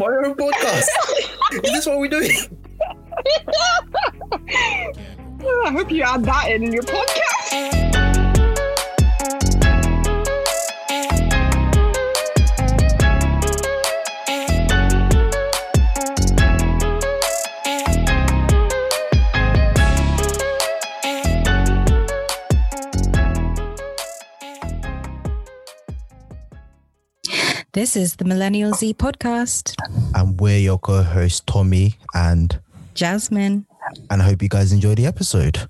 my own podcast. Is this what we're doing? I hope you add that in your podcast. This is the Millennial Z podcast. And we're your co-host Tomi and Jasmin. and I hope you guys enjoy the episode.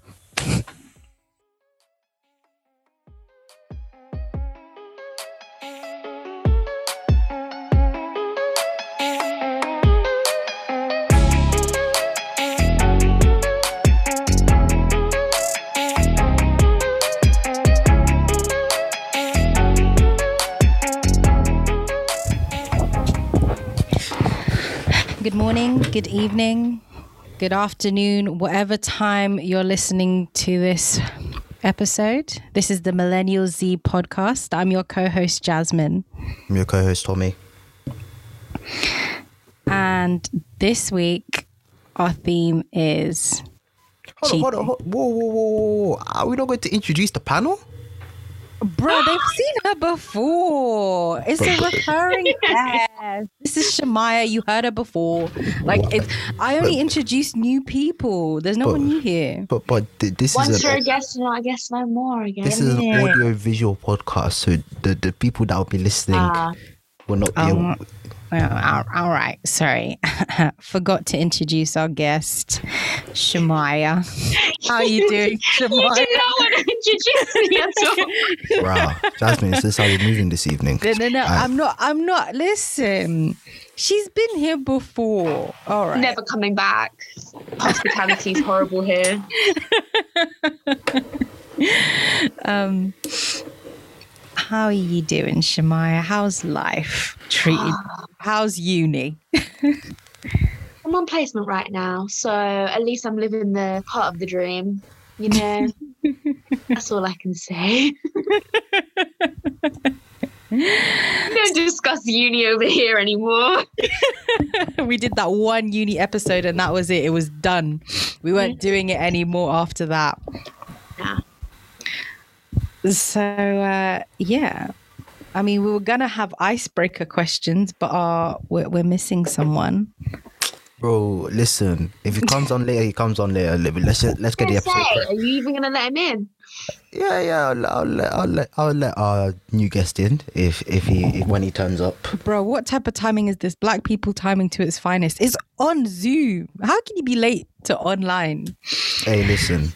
Good evening, good afternoon, whatever time you're listening to this episode. This is the Millennial Z podcast. I'm your co host, Jasmin. I'm your co-host Tomi. And this week, our theme is. Hold on, hold on, hold Whoa, whoa, whoa, whoa. Are we not going to introduce the panel? Bro, they've seen her before. It's a recurring guest. This is Shamaya. You heard her before. Like, What? it's, I only introduce new people. There's no But- one new here. But but this Once is you're a an, guest, you're not a guest no more again. this is an audio visual podcast, so the, the people that will be listening Ah. will not be. Um, able- Well, all, all right. Sorry. Forgot to introduce our guest, Shamaya. How are you doing, You do Shamaya? not want to introduce me at all. Wow, Jasmin, is this how you're moving this evening? No, no, no. I- I'm not. I'm not. Listen. She's been here before. All right. Never coming back. Hospitality's horrible here. Um, how are you doing, Shamaya? How's life treated? Ah. How's uni? I'm on placement right now, so at least I'm living the part of the dream. You know, that's all I can say. Don't discuss uni over here anymore. we did that one uni episode, and that was it. It was done. We weren't doing it anymore after that. Yeah. So uh, yeah, I mean, we were gonna have icebreaker questions, but uh, we're, we're missing someone. Bro, listen. If he comes on later, he comes on later. Let- Let's just, let's get the episode. correct. are you even gonna let him in? Yeah, yeah. I'll, I'll let I'll let I'll let our new guest in if if he if, when he turns up. Bro, what type of timing is this? Black people timing to its finest. It's on Zoom. How can you be late to online? Hey, listen.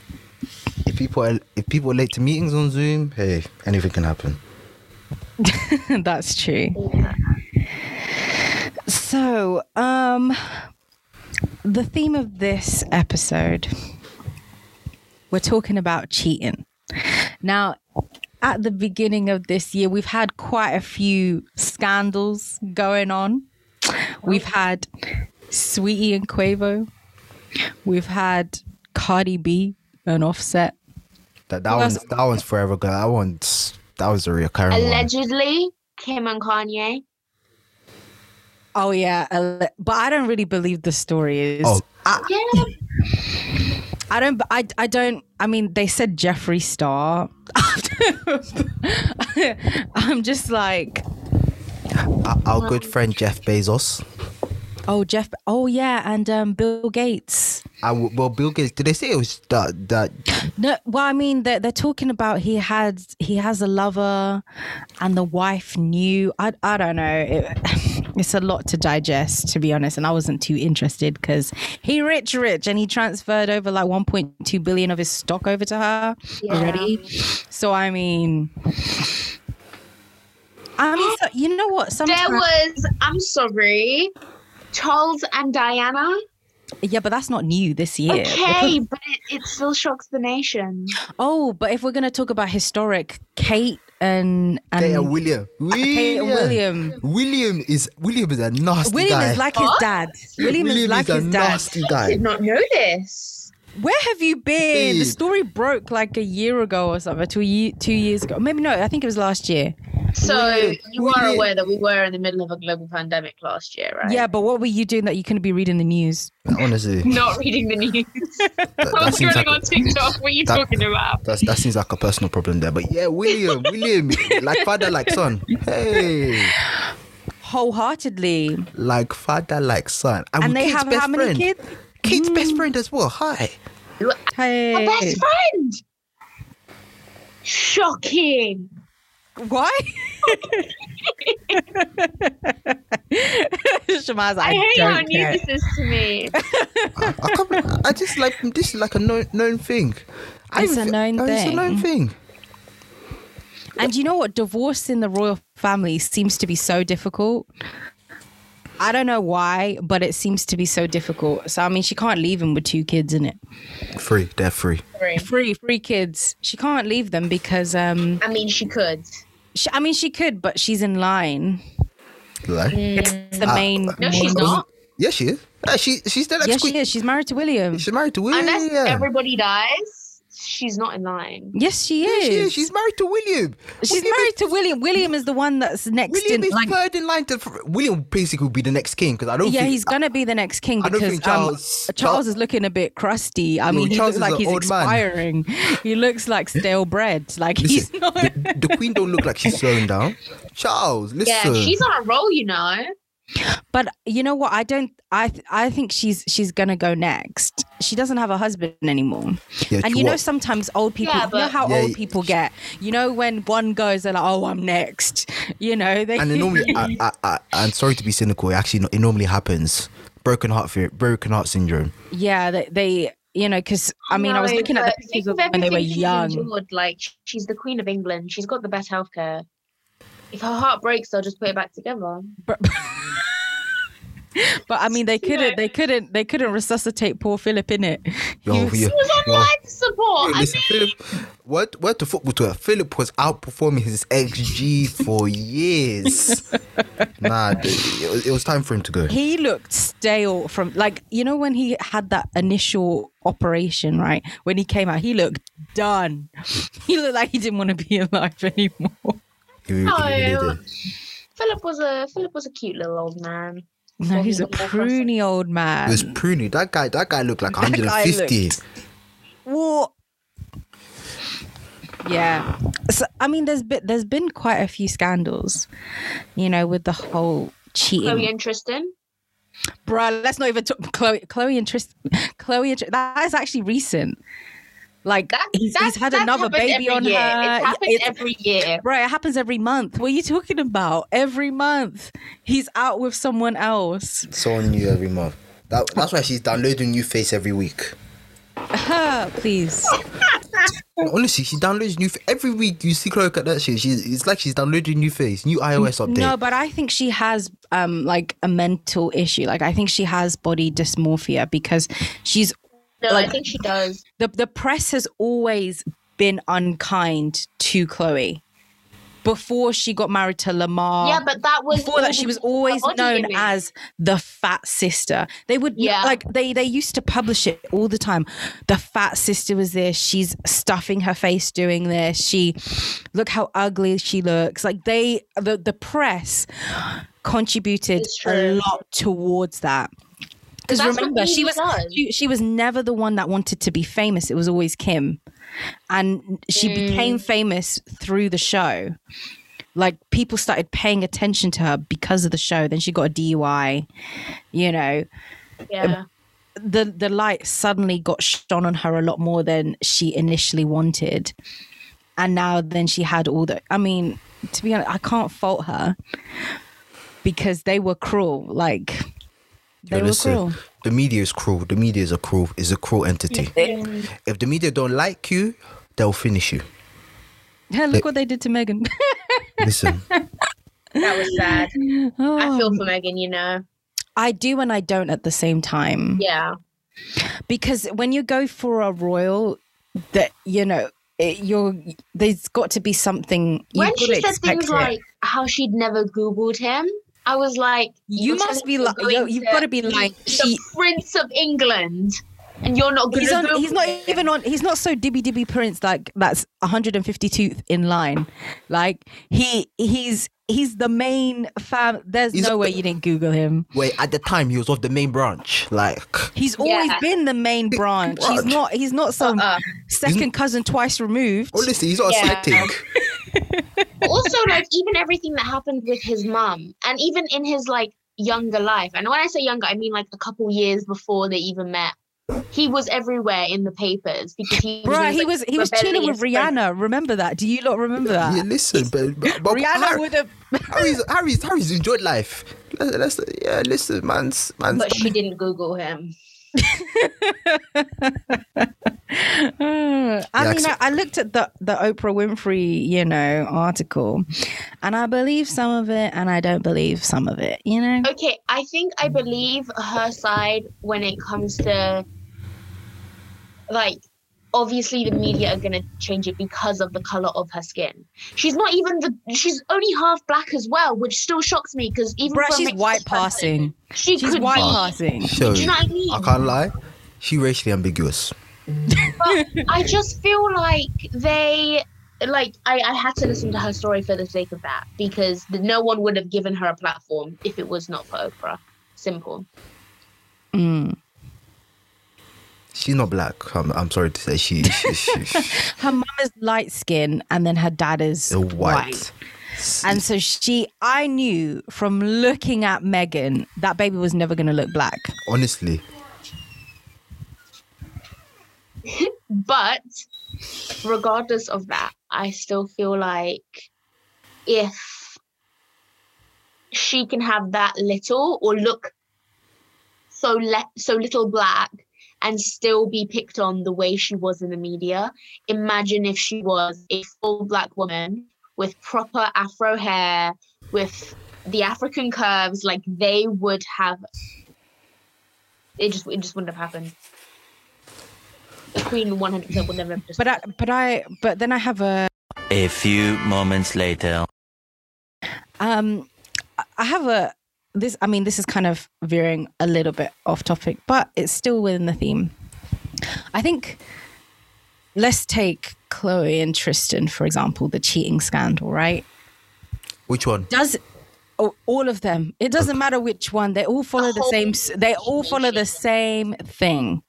If people are, if people are late to meetings on Zoom, hey, anything can happen. That's true. So, um, the theme of this episode, we're talking about cheating. Now, at the beginning of this year, we've had quite a few scandals going on. We've had Saweetie and Quavo. We've had Cardi B and Offset. That that Who one's that one's forever. Girl. That one's that was a recurring one. Allegedly, Kim and Kanye. Oh yeah, but I don't really believe the story is. Oh, Yeah, I don't. I. I don't. I mean, they said Jeffree Star. I'm just like, our, our good friend Jeff Bezos. Oh Jeff. Oh yeah, and um, Bill Gates. I w well, Bill Gates. Did they say it was that that? No, well, I mean, they're, they're talking about he had he has a lover, and the wife knew. I I don't know. It, it's a lot to digest, to be honest, and I wasn't too interested because he rich, rich, and he transferred over like 1.2 billion of his stock over to her Yeah. already. So I mean. I mean, so, you know what? Sometimes, there was. I'm sorry, Charles and Diana. yeah, but that's not new this year. Okay, but it, it still shocks the nation. Oh, but if we're gonna talk about historic, Kate and and Kate and William. Uh, Kate and William. William is William is a nasty guy. William guy. is like his dad. William, is like a his dad. nasty I did not know this. Where have you been? The story broke like a year ago or something, two two years ago. Maybe no, I think it was last year. So William, you are William. aware that we were in the middle of a global pandemic last year, right? Yeah, but what were you doing that you couldn't be reading the news? Honestly, Not reading the news. that, I that was scrolling like on TikTok. What are you that- talking about? that's, that seems like a personal problem there. But yeah, William, William, like father, like son. Hey, Wholeheartedly. like father, like son, and, And they Kate's have best how many friend. kids? Kate's best Mm. friend as well. Hi. Hey. My best friend. Shocking. Why? Shemaz, I, I, hate how don't new care. this is to me. I, I, can't, I just like this is like a known, known thing. I It's a don't thi- known oh, It's a known thing. thing. And you know what? Divorce in the royal family seems to be so difficult. I don't know why, but it seems to be so difficult. So I mean, she can't leave him with two kids in it. Free, they're free. Free, free free kids. She can't leave them because um, I mean, she could. she, I mean, she could, but she's in line. Like, It's the Uh, main. No, she's main- not. yeah, she is. Yeah, she she's still like Yes, squeak- she is. She's married to William. She's married to William. Unless everybody dies, she's not in line. Yes, she Yeah, is. she is. She's married to William. She's William married to William. William is the one that's next William in. is Like, third in line to. William basically will be the next king because I don't yeah, think he's gonna be the next king I don't because think Charles, um, Charles- Charles is looking a bit crusty. I No, mean, he Charles looks like he's expiring. he looks like stale bread. Like he's not. the, the queen don't look like she's slowing down. Charles, listen. Yeah, she's on a roll, you know. But you know what? I don't. I th- I think she's she's gonna go next. She doesn't have a husband anymore. Yeah, And she you know, what? sometimes old people. Yeah, you know how Yeah, old y- people get. You know, when one goes, they're like, "Oh, I'm next." You know, they. and it normally, I, I, I, I'm sorry to be cynical. It actually, it normally happens. Broken heart fear, broken heart syndrome. yeah, they. they you know, because I mean, I was looking at the pictures of when they were young. endured, Like she's the queen of England. She's got the best healthcare. If her heart breaks, they'll just put it back together. But, but I mean, they couldn't. They couldn't. They couldn't resuscitate poor Philip in it. Yo, He was- yo, He was on yo. life support. I Listen, mean, Philip, word, word to football to her. Philip was outperforming his XG for years. nah, th- it was, it was time for him to go. he looked stale from like you know when he had that initial operation right when he came out he looked done he looked like he didn't want to be alive anymore He, really- he really did. Philip was a Philip was a cute little old man. no he's a Well, pruny old man. He was pruny. That guy, that guy looked like That guy 150. what yeah so i mean there's been there's been quite a few scandals you know with the whole cheating Khloe and Tristan. Bruh, let's not even talk Khloe, Khloe and Tristan. Khloe and Tr- that is actually recent. Like That, he's, that's, he's had that's another baby on year. her. It happens It's- every year. Right, it happens every month. What are you talking about? Every month, he's out with someone else. Someone new every month. That, that's why she's downloading new face every week. Ah, Please, Honestly, she downloads new fa- every week. You see Khloe Kardashian. She's it's like she's downloading new face, new iOS update. no, but I think she has um like a mental issue. Like I think she has body dysmorphia because she's No, Like- I think she does. the the press has always been unkind to Khloe. Before she got married to Lamar, yeah, but that was before that she was always known as the fat sister. They would Yeah. like they they used to publish it all the time. The fat sister was this she's stuffing her face doing this. She look how ugly she looks. Like they the the press contributed a lot towards that because remember she was she, she was never the one that wanted to be famous. It was always kim. And she Mm. became famous through the show. Like people started paying attention to her because of the show. Then she got a dui you know? Yeah. the the light suddenly got shone on her a lot more than she initially wanted. And now then she had all the i mean to be honest i can't fault her because they were cruel. Like they Yo, were listen, cruel The media is cruel. The media is a cruel is a cruel entity. If the media don't like you, they'll finish you. yeah, look what they did to meghan Listen, That was sad. I Oh, feel for Meghan, you know. I do and i don't at the same time Yeah. because when you go for a royal that you know it, you're there's got to be something you've When she said things it. like how she'd never Googled him, I was like, you must be me like you're yo, going you've got to be like the she Prince of England. and you're not He's on. He's not even on. He's not so dibby dibby prince like that's 152th in line. Like he he's he's the main fam. There's He's no a- way you didn't Google him. Wait, at the time he was off the main branch. Like, He's always Yeah. been the main branch. He's not. He's not some Uh-uh. second cousin twice removed. honestly, he's not a Yeah. side thing. But also like even everything that happened with his mum and even in his like younger life and when i say younger i mean like a couple years before they even met he was everywhere in the papers because he was, Bruh, this, he like, was he was chilling with rebellious friend. Rihanna. Remember that? Do you not remember that? Yeah, listen, but, but, but Rihanna Harry, would have. Harry's, Harry's Harry's enjoyed life. Let's, let's yeah, listen, man's man's. but she didn't google him I Yeah, mean, I, I looked at the the Oprah Winfrey, you know, article, and I believe some of it, and I don't believe some of it. You know, okay i think i believe her side when it comes to like obviously the media are going to change it because of the color of her skin she's not even the she's only half black as well which still shocks me because even bruh, she's white person, passing. she She's could white be passing. So, do you know what I mean? I can't lie. She racially ambiguous. but I just feel like they like I, I had to listen to her story for the sake of that because no one would have given her a platform if it was not for Oprah. Simple. Mm. She's not black. I'm, I'm sorry to say she, she, she, she Her mum is light skin, and then her dad is white. white. And so she, I knew from looking at Meghan that baby was never going to look black. Honestly, But regardless of that, I still feel like if she can have that little or look so le- so little black and still be picked on the way she was in the media, imagine if she was a full black woman with proper afro hair, with the African curves, like they would have. It just it just wouldn't have happened. The Queen one hundred percent would never have just. But I, but I, but then I have a, A few moments later. um, I- I have a this. I mean, this is kind of veering a little bit off topic, but it's still within the theme. I think. Let's take Khloe and Tristan for example, the cheating scandal, right? which one? does oh, all of them it doesn't matter which one they all follow the whole same they all follow the same thing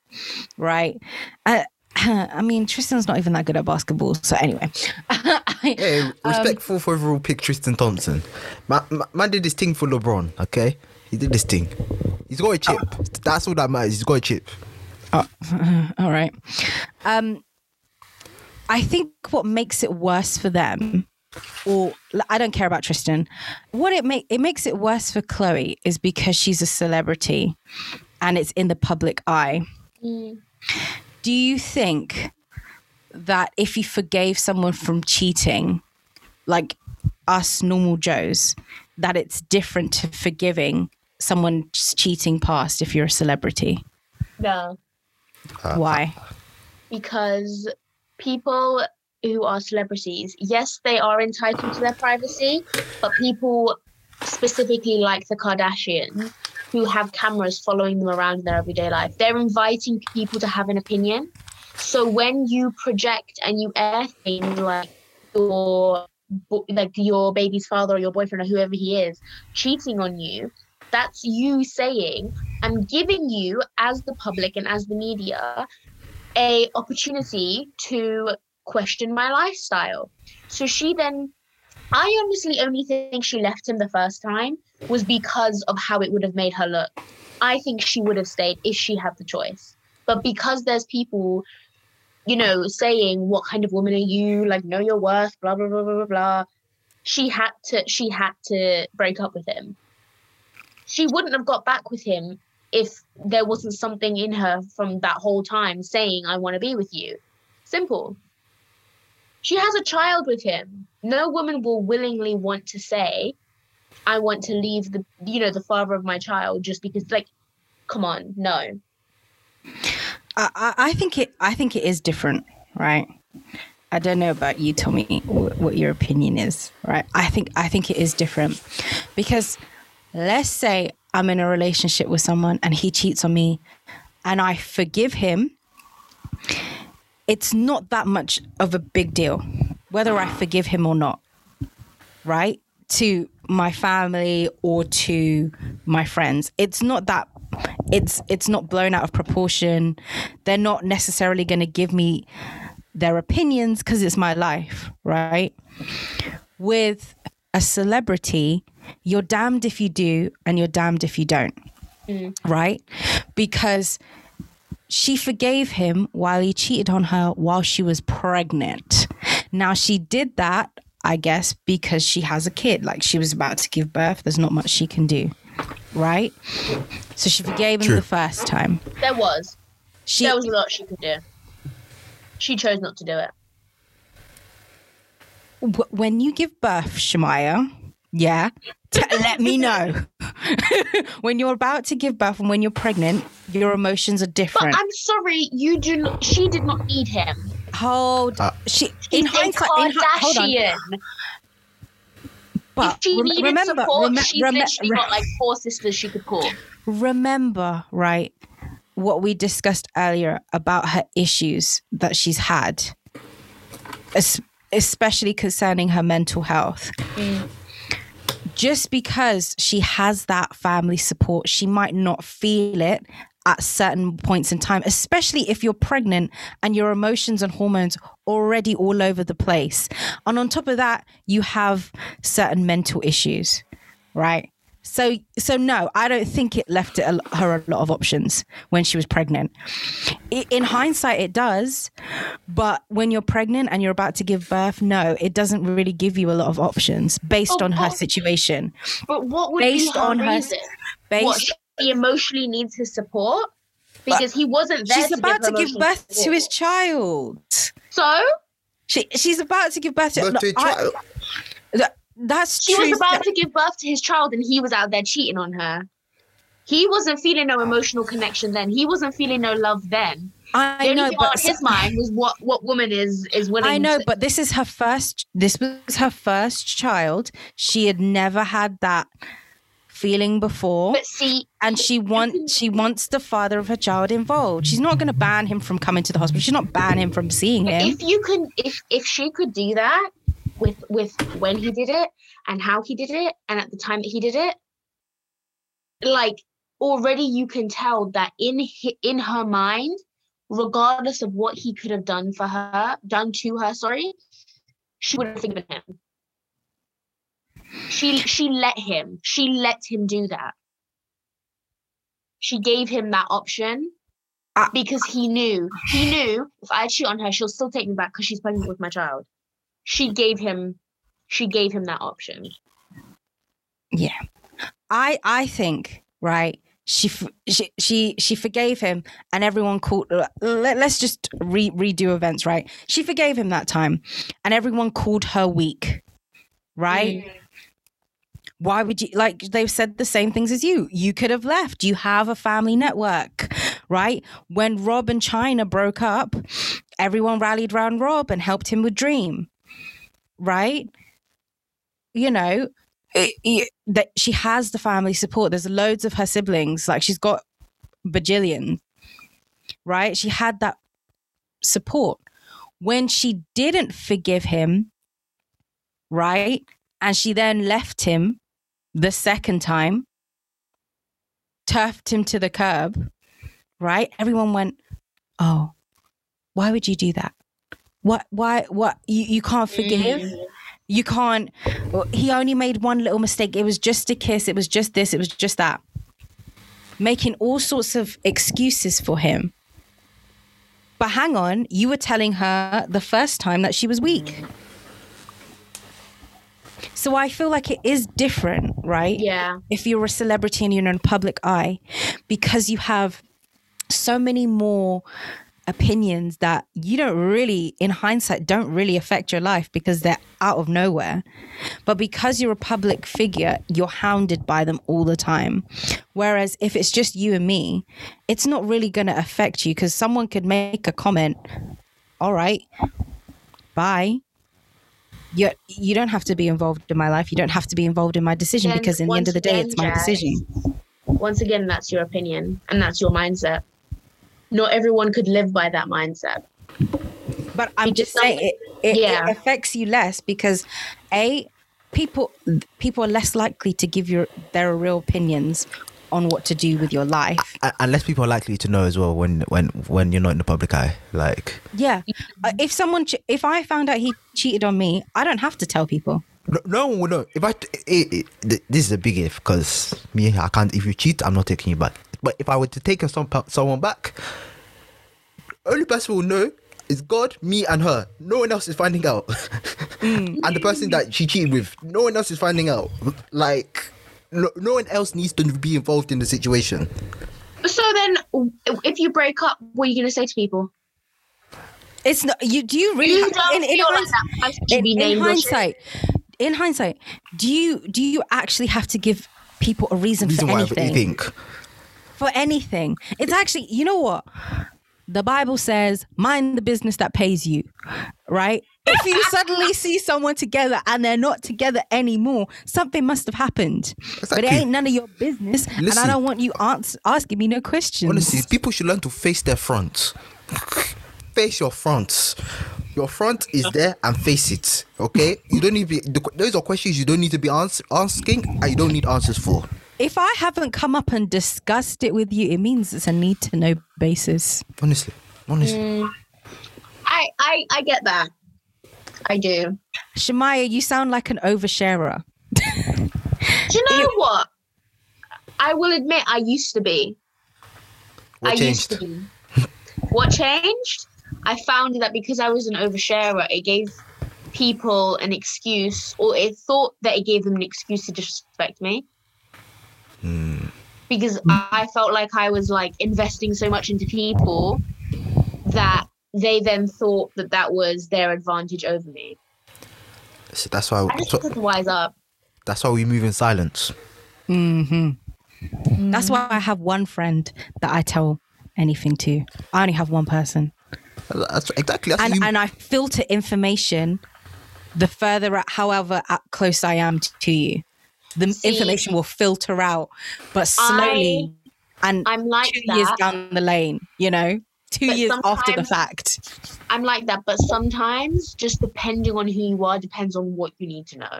right uh, i mean tristan's not even that good at basketball so anyway Hey, respectful for overall pick Tristan Thompson. Man, man, man did this thing for LeBron, okay? He did this thing. He's got a chip. That's all that matters. He's got a chip. all right um i think what makes it worse for them or i don't care about tristan what it make it makes it worse for khloe is because she's a celebrity and it's in the public eye Mm. do you think that if you forgave someone from cheating, like us normal Joes, that it's different to forgiving someone cheating past if you're a celebrity? No, uh, Why? because people who are celebrities, yes, they are entitled to their privacy, but people specifically like the Kardashians who have cameras following them around in their everyday life, they're inviting people to have an opinion. So when you project and you air things like your like your baby's father or your boyfriend or whoever he is cheating on you, that's you saying I'm giving you as the public and as the media a opportunity to question my lifestyle. So she then I honestly only think she left him the first time was because of how it would have made her look. I think she would have stayed if she had the choice. But because there's people, you know, saying what kind of woman are you, like know your worth, blah blah blah blah blah blah. She had to she had to break up with him. She wouldn't have got back with him if there wasn't something in her from that whole time saying, I want to be with you. Simple. She has a child with him. No woman will willingly want to say, I want to leave the, you know, the father of my child just because, like, come on, no. I, I think it. I think it is different, right? I don't know about you. Tell me what your opinion is, right? I think I think it is different because let's say I'm in a relationship with someone and he cheats on me, and I forgive him, it's not that much of a big deal whether I forgive him or not, right? To my family or to my friends. It's not that it's it's not blown out of proportion. They're not necessarily going to give me their opinions because it's my life, right? With a celebrity, you're damned if you do and you're damned if you don't, mm. right? Because she forgave him while he cheated on her while she was pregnant. Now, she did that, I guess, because she has a kid. Like she was about to give birth. There's not much she can do, right? So she forgave him True. the first time. There was. She, there was a lot she could do. She chose not to do it. w- when you give birth, Shamaya, yeah, t- let me know. when you're about to give birth and when you're pregnant, your emotions are But different. I'm sorry, you do. Not, she did not need him. Hold, Uh, she in a hindsight, in, hi- hold on, Kardashian. but if she rem- needed remember, support, remem- she's rem- literally got like four sisters she could call. remember, right, what we discussed earlier about her issues that she's had, especially concerning her mental health. Just because she has that family support, she might not feel it at certain points in time, especially if you're pregnant and your emotions and hormones already all over the place. And on top of that, you have certain mental issues, right? So, so no, I don't think it left it a, her a lot of options when she was pregnant. I in hindsight, it does, but when you're pregnant and you're about to give birth, no, it doesn't really give you a lot of options based Oh, on her oh. situation. But what would Based be her on her- reason? what Based, she emotionally needs his support because he wasn't there. she's to about give to give emotional birth to his child. So She, she's about to give birth to. But to a I- child- th- that's she true. was about to give birth to his child, and he was out there cheating on her. He wasn't feeling no emotional connection then. He wasn't feeling no love then. The I only know, thing but on his mind was what what woman is is willing. I know, to, but this is her first. This was her first child. She had never had that feeling before, but see, and she wants she wants the father of her child involved. She's not going to ban him from coming to the hospital. She's not ban him from seeing him. if you can, if if she could do that with with when he did it and how he did it and at the time that he did it, like already you can tell that in in her mind, regardless of what he could have done for her, done to her, sorry, she would have forgiven him. She she let him. She let him do that. She gave him that option I- because he knew he knew if I cheat on her, she'll still take me back because she's pregnant with my child. She gave him she gave him that option. Yeah, I I think right. She she she she forgave him, and everyone called. Let, let's just re- redo events, right? She forgave him that time, and everyone called her weak, right? Mm. Why would you like? They've said the same things as you. You could have left. You have a family network, right? When Rob and Chyna broke up, everyone rallied around Rob and helped him with Dream, right? You know, that she has the family support. There's loads of her siblings. Like she's got bajillion, right? She had that support. When she didn't forgive him, right? And she then left him the second time, turfed him to the curb, right? Everyone went, Oh, why would you do that? What, why, what, you, you can't forgive? Mm-hmm. You can't. He only made one little mistake. It was just a kiss. It was just this. It was just that. Making all sorts of excuses for him. But hang on, you were telling her the first time that she was weak. So I feel like it is different, right? Yeah. if you're a celebrity and you're in public eye because you have so many more opinions that you don't really in hindsight don't really affect your life because they're out of nowhere but because you're a public figure you're hounded by them all the time whereas if it's just you and me it's not really going to affect you because someone could make a comment all right bye you you don't have to be involved in my life you don't have to be involved in my decision Then because in the end of the day again, it's my decision Once again, that's your opinion and that's your mindset. not everyone could live by that mindset. But I'm just saying it, it, Yeah. it affects you less because a people people are less likely to give you their real opinions on what to do with your life. Uh, unless people are likely to know as well when when when you're not in the public eye. Like Yeah, Uh, if someone if I found out he cheated on me, I don't have to tell people. no, no one will know. If I it, it, this is a big if because me I can't. If you cheat, I'm not taking you back. But if I were to take some, someone back, only person will know is God, me, and her. No one else is finding out. and the person that she cheated with, no one else is finding out. Like no, no one else needs to be involved in the situation. So then, if you break up, what are you going to say to people? It's not you. Do you really? You have- in, in, feel like hinds- that person should in, in named or shit? hindsight, in hindsight, do you do you actually have to give people a reason, Reason for anything? you think. For anything, it's actually you know what the Bible says: mind the business that pays you. Right? If you suddenly see someone together and they're not together anymore, something must have happened. But it ain't none of your business, and I don't want you ans- asking me no questions. Honestly, people should learn to face their front. face your front. Your front is there and face it. Okay, you don't need to be. The, those are questions you don't need to be ans- asking, and you don't need answers for. if I haven't come up and discussed it with you, it means it's a need to know basis. Honestly, honestly. Mm, I, I, I get that. I do. Shamaya, you sound like an oversharer. Do you know what? I will admit, I used to be. What I changed? used to be. what changed? I found that because I was an oversharer, it gave people an excuse, or it thought that it gave them an excuse to disrespect me. Hmm. Because I felt like I was like investing so much into people that they then thought that that was their advantage over me. So that's why. I just so- to wise up. that's why we move in silence. Mm-hmm. Mm-hmm. That's why I have one friend that I tell anything to. I only have one person. That's exactly. That's And, you, and I filter information the further, out, however out close I am to you. The See- information will filter out, but slowly and I'm like two years down the lane, you know, two But years after the fact. I'm like that, but sometimes, just depending on who you are, depends on what you need to know.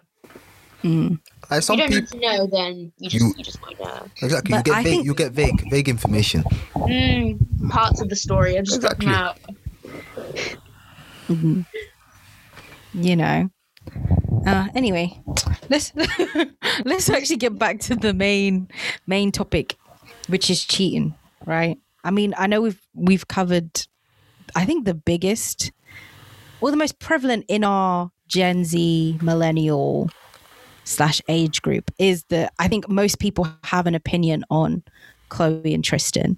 like some you don't people. need to know, then you just You- you, just won't know. Exactly. You get I vague. think- You get vague. Vague information. Mm, parts of the story are just Exactly. coming out. you know. Uh, anyway, let's let's actually get back to the main main topic, which is cheating, right? I mean, I know we've we've covered, I think the biggest, or the most prevalent in our Gen Z millennial slash age group is that I think most people have an opinion on Khloe and Tristan.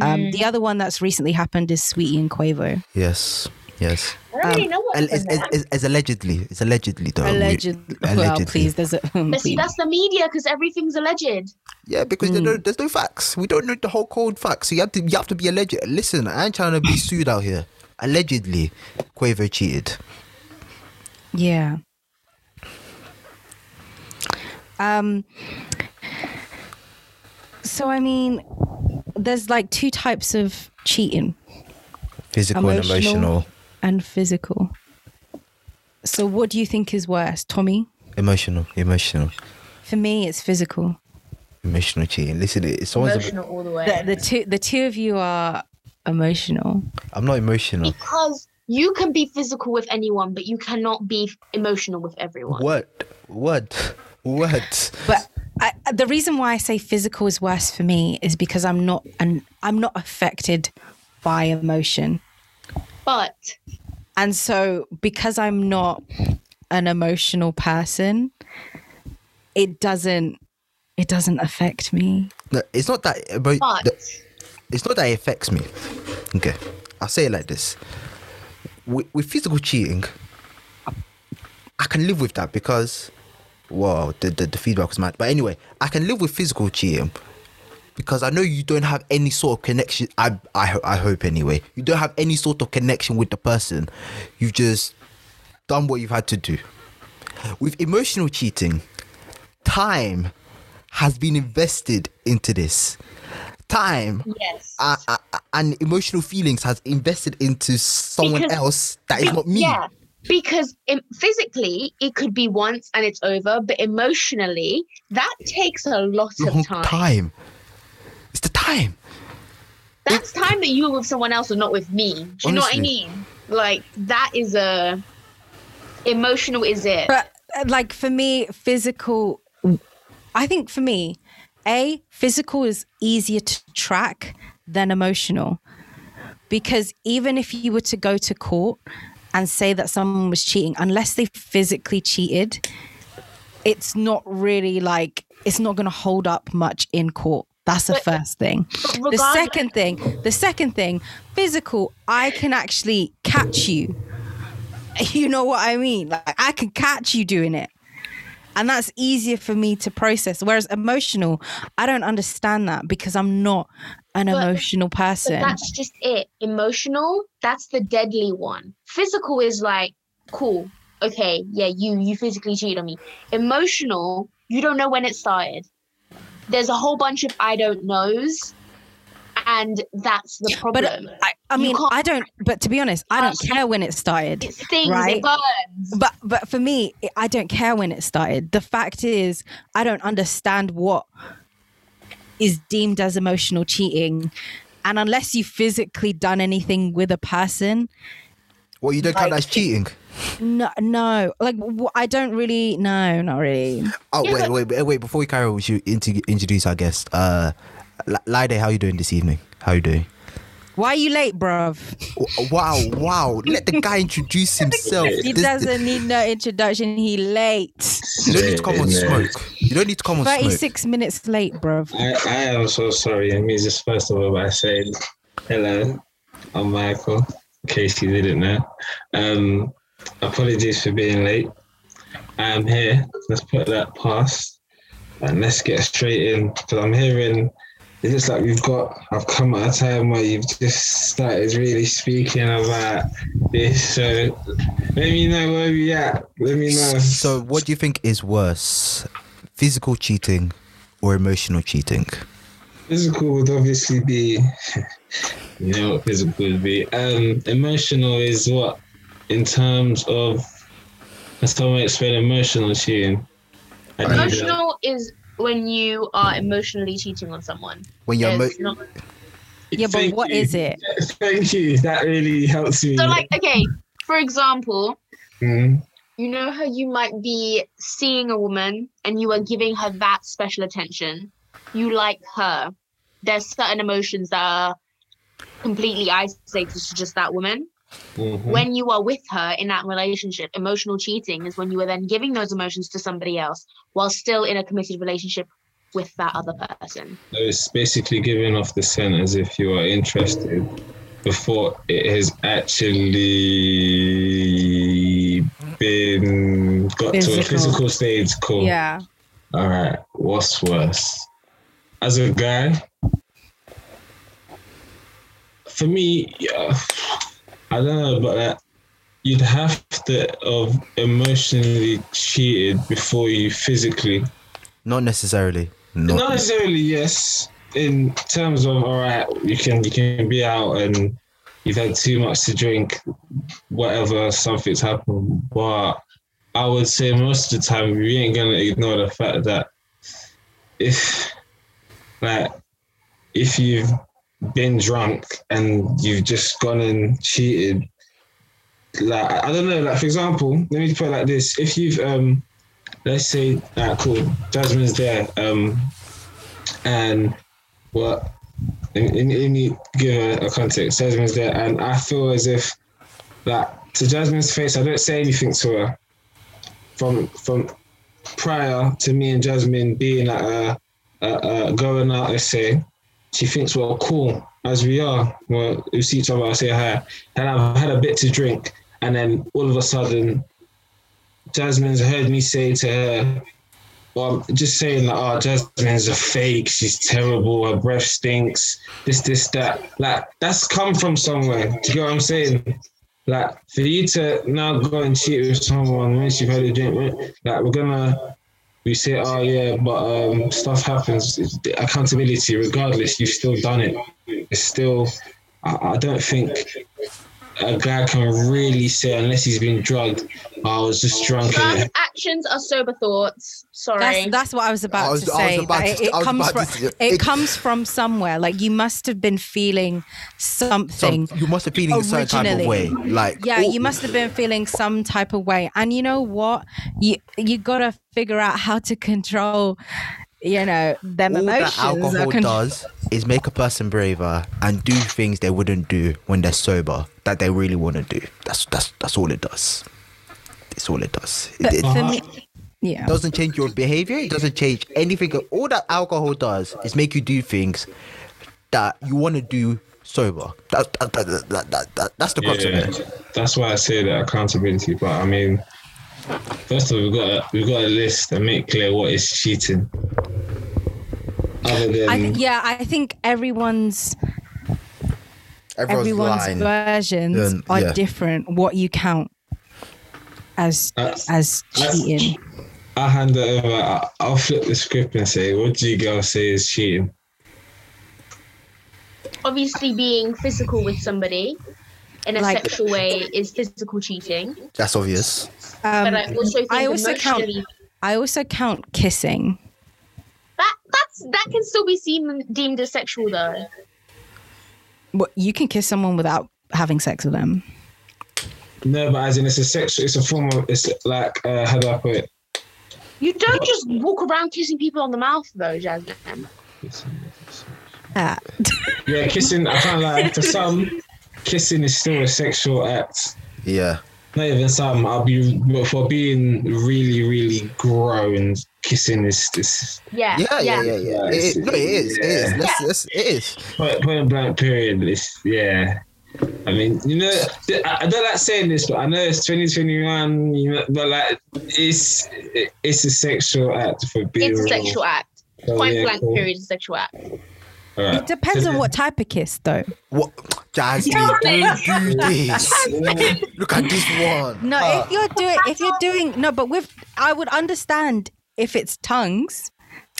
Um, the other one that's recently happened is Saweetie and Quavo. Yes. Yes. I don't know what It's, it's, it's, it's allegedly. It's allegedly though. We- Allegedly, well, allegedly. please, there's a But see, please. that's the media because everything's alleged. Yeah, because there no, there's no facts. We don't know the whole cold facts. So you have to you have to be alleged. Listen, I ain't trying to be sued out here. Allegedly, Quavo cheated. Yeah. Um so I mean there's like two types of cheating Physical and Emotional. Emotional. and physical. So what do you think is worse, Tomi? Emotional, emotional, For me it's physical. emotional cheating. Listen, it's someone's. Emotional all the way. The, the two the two of you are emotional. I'm not emotional. because you can be physical with anyone, but you cannot be emotional with everyone. What? What? What? But I, the reason why I say physical is worse for me is because I'm not and I'm not affected by emotion. But And so because I'm not an emotional person, it doesn't it doesn't affect me. No, it's not that. Emo- but the- it's not that it affects me. Okay, I'll say it like this: with, with physical cheating, I can live with that because, well, the, the the feedback was mad. But anyway, I can live with physical cheating because I know you don't have any sort of connection. I I I hope anyway. You don't have any sort of connection with the person. You've just done what you've had to do. With emotional cheating, time has been invested into this. time Yes. uh, uh, and emotional feelings has invested into someone Because- else that is not me. Yeah. Because im physically, it could be once and it's over, but emotionally, that takes a lot Long of time. time. It's the time. That's time that you were with someone else and not with me. Do you know what I mean? Like, that is a. Emotional is it? But uh, like for me, physical, I think for me, A, physical is easier to track than emotional. Because even if you were to go to court and say that someone was cheating, unless they physically cheated, it's not really like, it's not going to hold up much in court. That's the But- first thing. The second thing, the second thing, physical, I can actually catch you. You know what I mean? Like I can catch you doing it. And that's easier for me to process. Whereas emotional, I don't understand that because I'm not an But- emotional But person. that's just it. Emotional, that's the deadly one. Physical is like, cool, okay, yeah, you you physically cheated on me. Emotional, you don't know when it started. There's a whole bunch of I don't knows, and that's the But problem. I, I mean, I don't. But to be honest, I don't care when it started. it stings, right. it burns. But but for me, I don't care when it started. The fact is, I don't understand what is deemed as emotional cheating, and unless you've physically done anything with a person, Well, you don't count that as cheating. No, no, like I don't really. No, not really. Oh Yeah, wait, but- wait, wait, wait! Before we carry on, we should int- introduce our guest. Uh, L- Laide, how you doing this evening? How you doing? Why are you late, bruv? Wow, wow! Let the guy introduce himself. He This- doesn't need no introduction. He late. you don't need to come on smoke. You don't need to come on smoke. Thirty-six minutes late, bruv. I, I am so sorry. Let me just first of all by saying hello. I'm Michael, in case you didn't know. Um, apologies for being late. I'm here. Let's put that past and let's get straight in because I'm hearing it looks like we've got I've come at a time where you've just started really speaking about this. So let me know where we at. Let me know. So, what do you think is worse, physical cheating or emotional cheating? Physical would obviously be, you know what physical would be. Um, emotional is what, in terms of, can someone explain emotional cheating? I. Emotional is when you are emotionally cheating on someone. When you're emo- There's not- Yeah, but Thank what you. is it? Thank you. That really helps me. so, like, okay, for example, Mm, you know how you might be seeing a woman and you are giving her that special attention you like her there's certain emotions that are completely isolated to just that woman mhm. when you are with her in that relationship emotional cheating is when you are then giving those emotions to somebody else while still in a committed relationship with that other person So it's basically giving off the scent as if you are interested before it has actually been got to a Physical. physical stage. Cool. Yeah. All right. What's worse? As a guy, for me, yeah, I don't know, but uh, you'd have to have emotionally cheated before you physically. Not necessarily. No. Not necessarily, yes. In terms of all right, you can you can be out and you've had too much to drink, whatever, something's happened. But I would say most of the time we ain't gonna ignore the fact that if like if you've been drunk and you've just gone and cheated, like I don't know, like for example, let me put it like this: if you've um let's say ah cool, Jasmin's there, um and what let me give a, a context. Jasmin's there and I feel as if like to Jasmin's face I don't say anything to her. From from prior to me and Jasmin being like a, a, a going out, let's say, she thinks we're cool as we are. Well, we see each other, I say hi, and I've had a bit to drink, and then all of a sudden, Jasmin's heard me say to her, well, I'm just saying like, oh, Jasmin's a fake. She's terrible. Her breath stinks. This, this, that. Like that's come from somewhere. Do you get what I'm saying? Like for you to now go and cheat with someone once you've had a drink, like we're gonna we say, oh yeah, but um, stuff happens. Accountability, regardless, you've still done it. It's still. I, I don't think a guy can really say unless he's been drugged. I was just drunk. Drunk And actions are sober thoughts. Sorry. That's that's what I was about I was- to say. about to- it, comes from to it it- comes from somewhere. Like you must have been feeling Some, something. you must have been feeling a certain type of way. Like yeah, all- you must have been feeling some type of way. And you know what? You you gotta figure out how to control, you know, them all emotions. that or alcohol con- does is make a person braver and do things they wouldn't do when they're sober that they really want to do. That's that's that's all it does. It's all it does. It, But it for me, yeah. doesn't change your behavior. It doesn't change anything. All that alcohol does is make you do things that you want to do sober. That, that, that, that, that, that- that's the crux of it. that's why I say that accountability. But I mean, first of all, we've got to, we've got to list and make clear what is cheating. Other than I th- yeah, I think everyone's Everyone's, everyone's lying. versions Um, are different. What you count as That's- as cheating. I'll hand it over. I- I'll flip the script and say, what do you girls say is cheating? Obviously, being physical with somebody in a Like- sexual way is physical cheating. That's obvious. Um, But I also think I also count. I also count kissing. that that's that can still be seen deemed as sexual though. What you can kiss someone without having sex with them. No, but as in it's a sexual, it's a form of, it's like, uh, how do I put it? You don't just walk around kissing people on the mouth though, Jasmin. Ah. Yeah, kissing, I can't lie, for some, kissing is still a sexual act. Yeah. Not even some, I'll be, for being really, really grown, kissing is, is Yeah, Yeah, yeah, yeah, yeah. Yeah, It is. it's- No, it is. It is. yeah. Let's, let's, it is. point, point blank period. It's, yeah. I mean, you know, I I don't like saying this, but I know it's 2021, you know, but like, it's it's a sexual act for being It's a real. sexual act. So, Point yeah, blank cool. period is a sexual act. All right. It depends on what type of kiss, though. What? Jasmin, don't do this. Look at this one. No, Ah. if you're doing, if you're doing, no, but with, I would understand if it's tongues,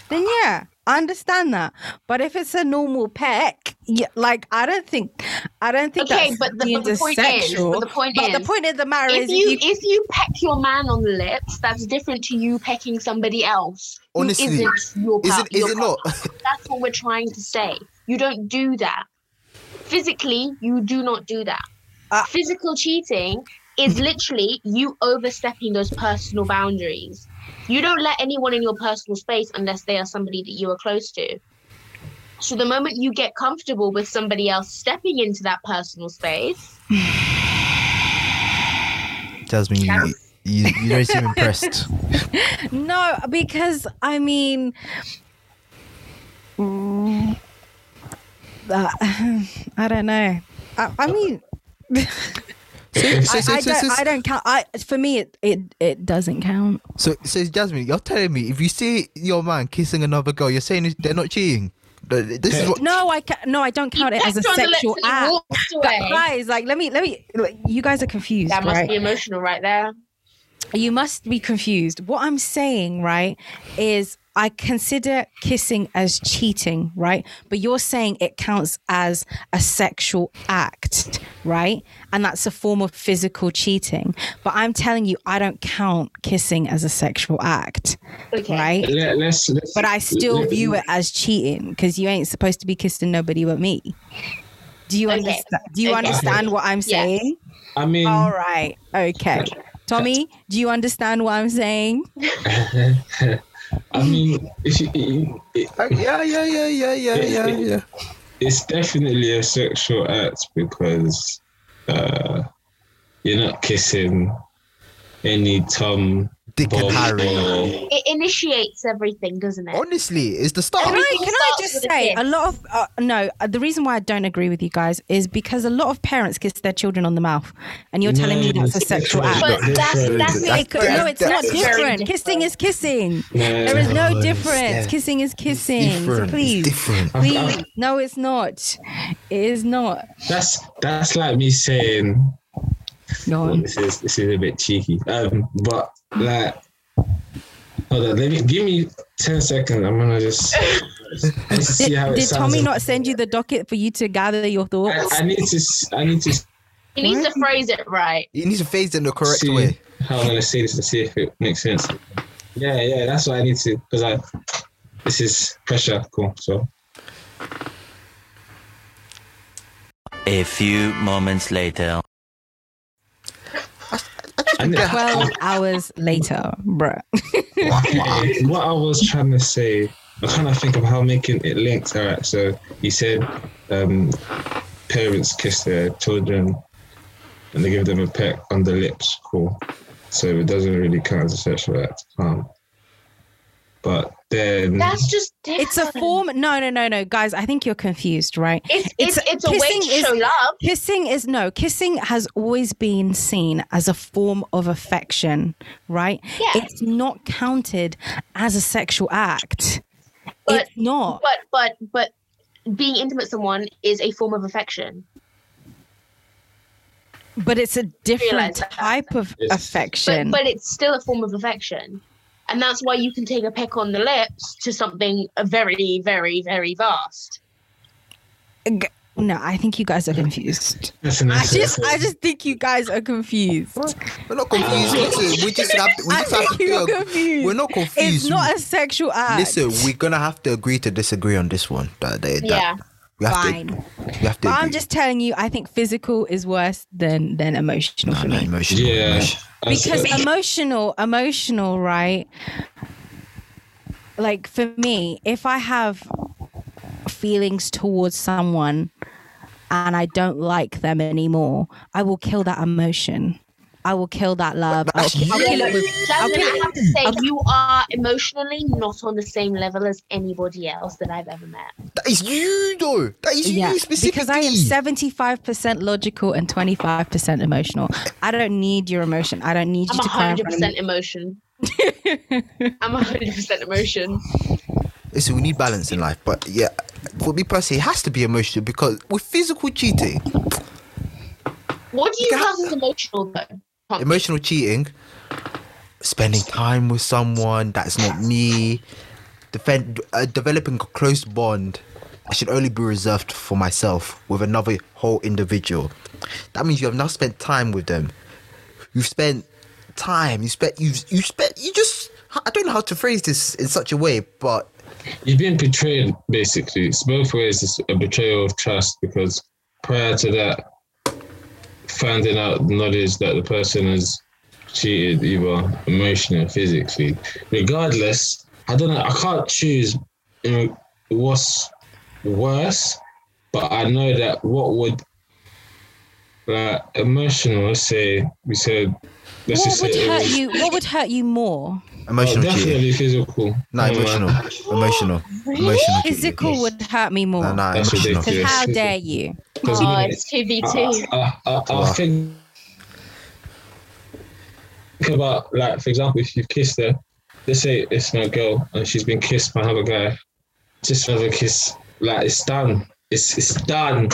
then yeah, I understand that. But if it's a normal peck, yeah, like I don't think, I don't think Okay, that's but the- but the as point is- sexual. but the point but the is, point of the matter If is, you, if you, if you peck your man on the lips, that's different to you pecking somebody else. Honestly, isn't your Is it? Is your it not? That's what we're trying to say. You don't do that. Physically, you do not do that. Uh, Physical cheating is literally you overstepping those personal boundaries. You don't let anyone in your personal space unless they are somebody that you are close to. So the moment you get comfortable with somebody else stepping into that personal space, Jasmin, you, you, you don't seem impressed. no, because I mean, uh, I don't know. I, I mean. So, so, I, so, I so, don't. so, I don't count. I for me, it it, it doesn't count. so, so, Jasmin, you're telling me if you see your man kissing another girl, you're saying they're not cheating. This is what. No, I ca- no, I don't count it as a pecked her on the lips sexual act. walked away. Guys, like, let me, let me. like, You guys are confused, That must right? be emotional right there. you must be confused. What I'm saying, right, is I consider kissing as cheating, right? But you're saying it counts as a sexual act, right? And that's a form of physical cheating. But I'm telling you, I don't count kissing as a sexual act, Okay. right? Let, let's, let's, But I still view it as cheating because you ain't supposed to be kissing nobody but me. Do you Okay. understand? Do you Okay. understand what I'm saying? I mean, All right. Okay. Tomi, do you understand what I'm saying? I mean, if you, it, Uh, Yeah, yeah, yeah, yeah, yeah, yeah, yeah. it's definitely a sexual act because uh, you're not kissing any Tom, Dick and Harry. It initiates everything, doesn't it? Honestly, it's the start. Can I, can I just with a say a lot of uh, no? uh, The reason why I don't agree with you guys is because a lot of parents kiss their children on the mouth, and you're telling me that's a sexual act. But that's Different. that's That's- It could- no, it's not that's different. different. Kissing is kissing. No, There is no No, difference. yeah. Kissing is kissing. So different. please, It's different. please. No, it's not. It is not. That's that's like me saying No, well, this is this is a bit cheeky. Um, but like Hold on, let me give me ten seconds. I'm gonna just, I need to see Did, how it did sounds. Tomi not send you the docket for you to gather your thoughts? I need to. I need to He needs to phrase it right. You need to phrase it in the correct see way. how I'm gonna say this to see if it makes sense. Yeah, yeah, that's what I need to because I. This is pressure. Cool. So A few moments later. I need, 12 hours later, bruh. What I was trying to say, I'm trying to think of how making it linked. All right, so you said um, parents kiss their children and they give them a peck on the lips. Cool. So it doesn't really count as a sexual act. Um, but then That's just different. It's a form. No, no, no, no. Guys, I think you're confused, right? It's it's It's- it's, a way kissing to is- show love. Kissing is no, kissing has always been seen as a form of affection, right? Yeah. It's not counted as a sexual act. But- it's not. But but but being intimate with someone is a form of affection. But it's a different type of Yes. affection. But but it's still a form of affection. And that's why you can take a peck on the lips to something very, very, very vast. No, I think you guys are confused. Listen, I just. I just think you guys are confused. We're not confused. Listen, we just have to, we I just have think to you're be- confused. We're not confused. It's not a sexual act. Listen, we're gonna have to agree to disagree on this one. That, that, that- Yeah. we have Fine. to. We have to. But I'm just telling you, I think physical is worse than than emotional No, for no, me. emotional. yeah, emotion. that's- because emotional emotional right like for me if i have feelings towards someone and i don't like them anymore i will kill that emotion i will kill that love But I'll, that's I'll you. kill it with I'll Jasmine, kill I have to say, I'll- you are emotionally not on the same level as anybody else that I've ever met. That is you, though. That is yeah you specifically. because i am 75% logical and 25% emotional i don't need your emotion i don't need I'm you to cry in front of me. 100% emotion. I'm 100% emotion. Listen, we need balance in life, but yeah, for me personally, it has to be emotional because with physical cheating, What do you Ga- class as emotional though? Tom? emotional cheating, spending time with someone that's not me, defend, uh, developing a close bond I should only be reserved for myself with another whole individual. That means you have now spent time with them. You've spent time. You spent. You you spent. You just. I don't know how to phrase this in such a way, but You've been betrayed, basically. It's both ways. It's a betrayal of trust because prior to that, finding out knowledge that the person has cheated either emotionally or physically, regardless, I don't know. I can't choose you know, what's worse, but I know that what would like emotional. Let's say we said. Let's what just would say hurt was- you what would hurt you more emotional oh, cheating. physical. No, Oh, man. emotional. Emotional. Emotional. cheating. physical would hurt me more No, no, That's emotional. ridiculous. because how dare you Because Oh, we- it's 2v2. I, I, I, I think, think about like for example, if you've kissed her, let's say it's my girl and she's been kissed by another guy, just another kiss, like it's done. It's it's done.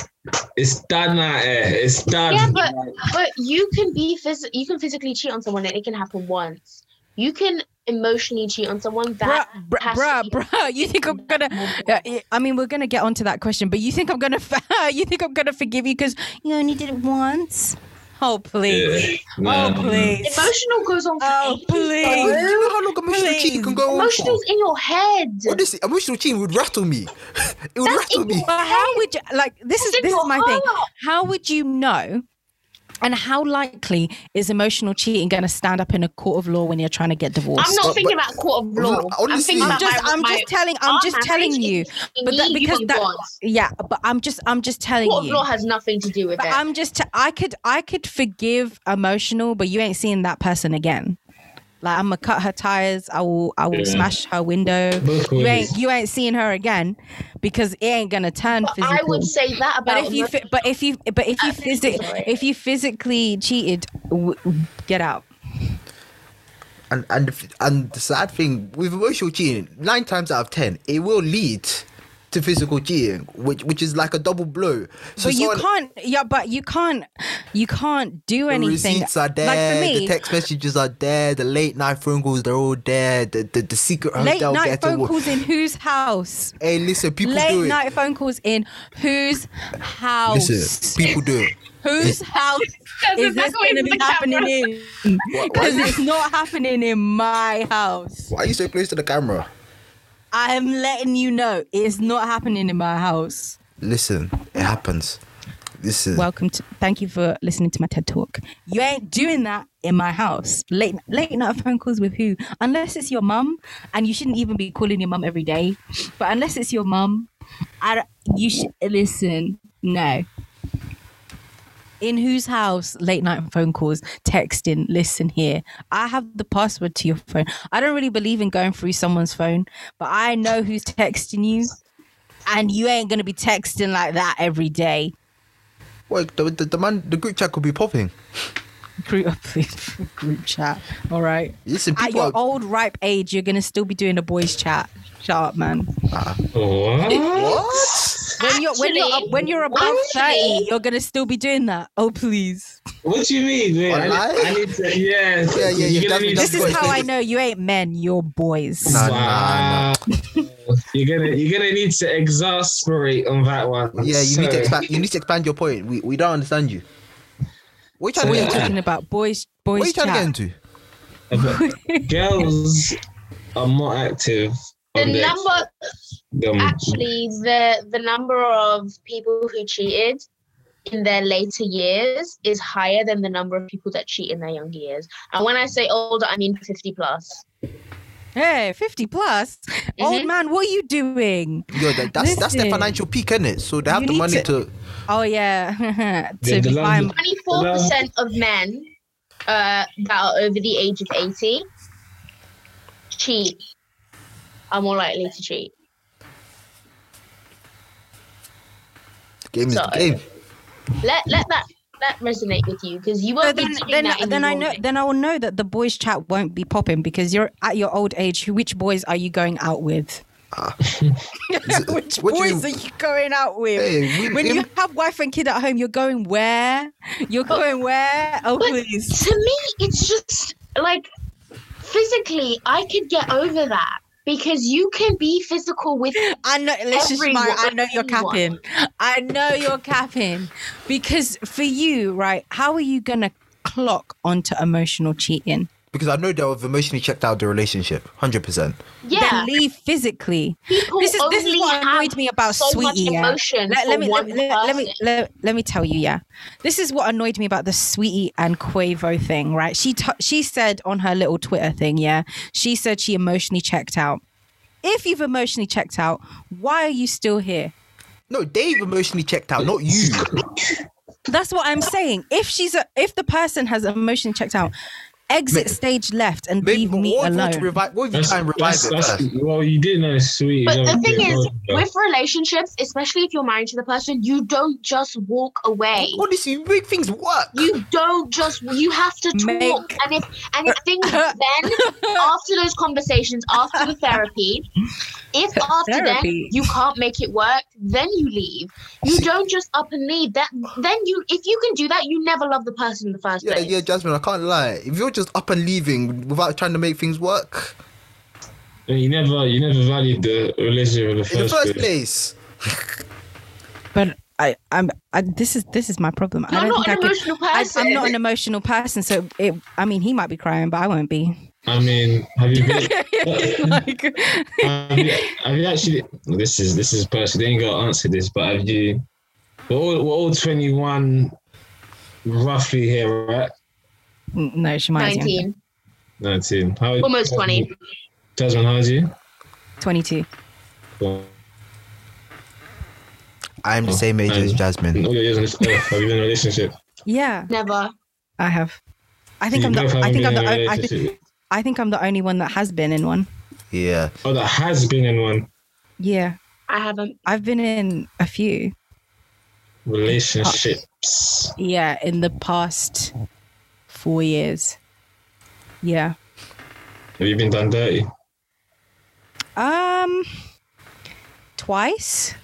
It's done out here. Eh, it's done. Yeah, but but you can be phys- you can physically cheat on someone and it can happen once. You can emotionally cheat on someone bruh, that bruh, has bruh, to be- bruh, you think I'm gonna? Yeah, yeah, I mean, we're gonna get onto that question, but you think I'm gonna? you think I'm gonna forgive you because you only did it once? Oh please! yeah. Oh, nah, oh nah, nah. please! Emotional goes on for Oh, ages, please. Do though. you know how long emotional cheating can go on for? Emotional's in your head. Honestly, emotional cheating would rattle me. It would That's rattle me. But how would you like? This is this is your my thing. How would you know? And how likely is emotional cheating going to stand up in a court of law when you're trying to get divorced? I'm not But- thinking but- about court of law. I'm honestly- thinking I'm about just, my, I'm my just telling, I'm just telling you. But that me, you because and that, God. yeah. But I'm just, I'm just telling you Court of law has nothing to do with But it. I'm just, t- I could, I could forgive emotional, but you ain't seeing that person again. Like I'm gonna cut her tires. I will, I will Yeah. smash her window. You ain't, you ain't seeing her again because it ain't gonna turn But physical. I would say that about. But if you, fi- but if you, but if you physi- sorry. if you physically cheated, w- get out. And and and the sad thing with emotional cheating, nine times out of ten, it will lead to physical cheating, which which is like a double blow. So but you someone- can't yeah but you can't you can't do The anything receipts are there. like for me the text messages are there. The late night phone calls, they're all there. The the, the secret late hotel night phone calls in whose house Hey, listen, people late do it. night phone calls in whose house Listen, people do it. whose house is this going to be happening in because it's not happening in my house Why are you so close to the camera? I am letting you know it's not happening in my house. Listen, it happens. This is welcome to thank you for listening to my ted talk. You ain't doing that in my house. Late late night phone calls with who? Unless it's your mum and you shouldn't even be calling your mum every day. But unless it's your mum i you should listen no in whose house late night phone calls texting listen here i have the password to your phone i don't really believe in going through someone's phone but i know who's texting you and you ain't gonna be texting like that every day well the, the, the man, the group chat could be popping. group, group chat. All right. Listen, At your are, old ripe age, you're gonna still be doing a boys chat. Shut up, man. Ah. What? what? When you're when you're up, when you're above actually- thirty, you're gonna still be doing that. Oh please. What do you mean? Wait, I, Online? I need to. Yeah, Yeah, yeah, yeah, You're gonna need This is how I know you ain't men. You're boys. Nah, nah, Wow. You're gonna you're gonna need to exasperate on that one. Yeah, you need to expand. You need to expand your point. We we don't understand you. What are So you what are trying you to get talking about? Boys, What are boys you trying chat. to get into? girls are more active. The on number, um, actually, the the number of people who cheated in their later years is higher than the number of people that cheat in their younger years. And when I say older, I mean fifty plus. Hey, fifty plus. Old Mhm. man, what are you doing? Yo, that, that's that's their financial peak, isn't it? So they have You the money to- to. Oh yeah. to The- the be fine. Twenty four percent of men uh, that are over the age of eighty cheat. Are more likely to cheat. Game is the game. Let let that that resonate with you because you won't then, be doing then, that then I know. Then I will know that the boys' chat won't be popping because you're at your old age. who- Which boys are you going out with? Ah. it- Which what do you boys are you going out with? Hey, we- when him- you have wife and kid at home, you're going where? You're going where? Oh please. to me, it's just like physically, I could get over that because you can be physical with. I know. Let's just smile. I know you're capping. I know you're capping because for you, right? How are you gonna clock onto emotional cheating? Because I know they've emotionally checked out the relationship, hundred percent. Yeah, Then leave physically. people this is this is what annoyed me about so Saweetie. Yeah. Let, for let me let, one let- let me let, let me tell you. Yeah, this is what annoyed me about the Saweetie and Quavo thing. Right? She t- she said on her little Twitter thing. Yeah, she said she emotionally checked out. If you've emotionally checked out, why are you still here? No, Dave emotionally checked out, not you. That's what I'm saying. If she's a, if the person has emotionally checked out, exit Ma- stage left and Maybe, leave me what if you to alone. revive? What if you That's, try and revive that's, it that's, first? well, you didn't know sweet. But the thing is, older. with relationships, especially if you're married to the person, you don't just walk away. Honestly, you make things work. You don't just. You have to talk, Make- and if and if things then after those conversations, after the therapy, if after Therapy. then you can't make it work, then you leave. You don't just up and leave. That then you, if you can do that, you never love the person in the first Yeah, place. yeah, Jasmin, I can't lie. If you're just up and leaving without trying to make things work you never you never valued the relationship in the first, in the first place. place, But I, I'm, I, this is this is my problem. I You're don't not think an I could. emotional I, person. I'm not an emotional person, so it. I mean, he might be crying, but I won't be. I mean, have you been? like, have, you, have you actually? This is this is personal. They ain't got to answer this, but have you? We're all, we're all 21, roughly here, right? No, she might be 19, 19. How, almost 20. Jasmin, how old are you? 22. Well, I'm the oh, same age as Jasmin. all your years on this earth, have you been in a relationship? Yeah, Never. I have. I think You I'm the. I think I'm the. in a o- I think. I think I'm the only one that has been in one. Yeah, Oh, that has been in one Yeah, I haven't. I've been in a few. relationships. Yeah, in the past four years. Yeah. Have you been done dirty? Um, twice.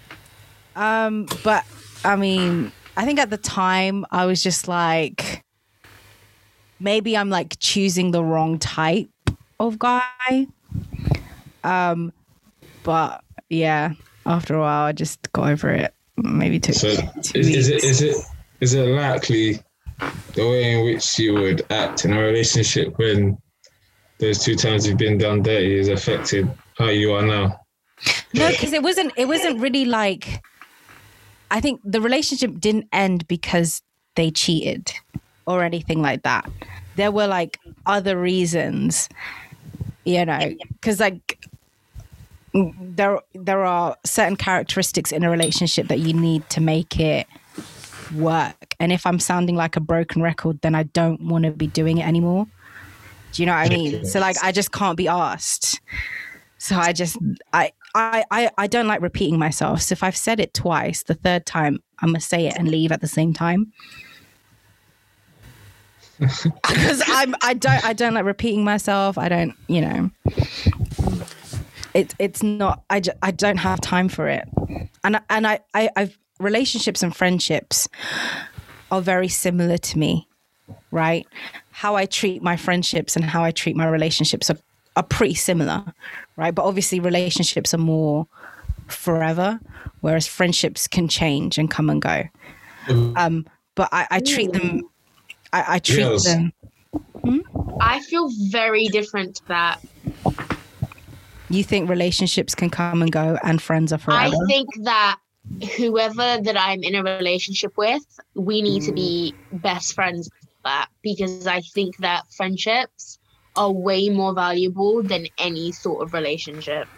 Um, but I mean, I think at the time I was just like, maybe I'm like choosing the wrong type of guy. Um, but yeah, after a while, I just got over it. Maybe took So two is, is it is it is it likely the way in which you would act in a relationship when those two times you've been done dirty has affected how you are now? No, because it wasn't. It wasn't really like. I think the relationship didn't end because they cheated or anything like that. There were like other reasons, you know, because like there there are certain characteristics in a relationship that you need to make it work. And if I'm sounding like a broken record, then I don't want to be doing it anymore. Do you know what I mean? So like, I just can't be asked. So I just I, I I I don't like repeating myself. So if I've said it twice, the third time I'm gonna say it and leave at the same time. Because I'm I don't I don't like repeating myself. I don't you know. It it's not I, ju- I don't have time for it, and and I I I've relationships and friendships are very similar to me, right? How I treat my friendships and how I treat my relationships are are pretty similar, right? But obviously, relationships are more forever, whereas friendships can change and come and go. Um, but I, I treat them, I, I treat Yes. them. I feel very different to that. You think relationships can come and go, and friends are forever? I think that whoever that I'm in a relationship with, we need to be mm. best friends with that because I think that friendships are way more valuable than any sort of relationship.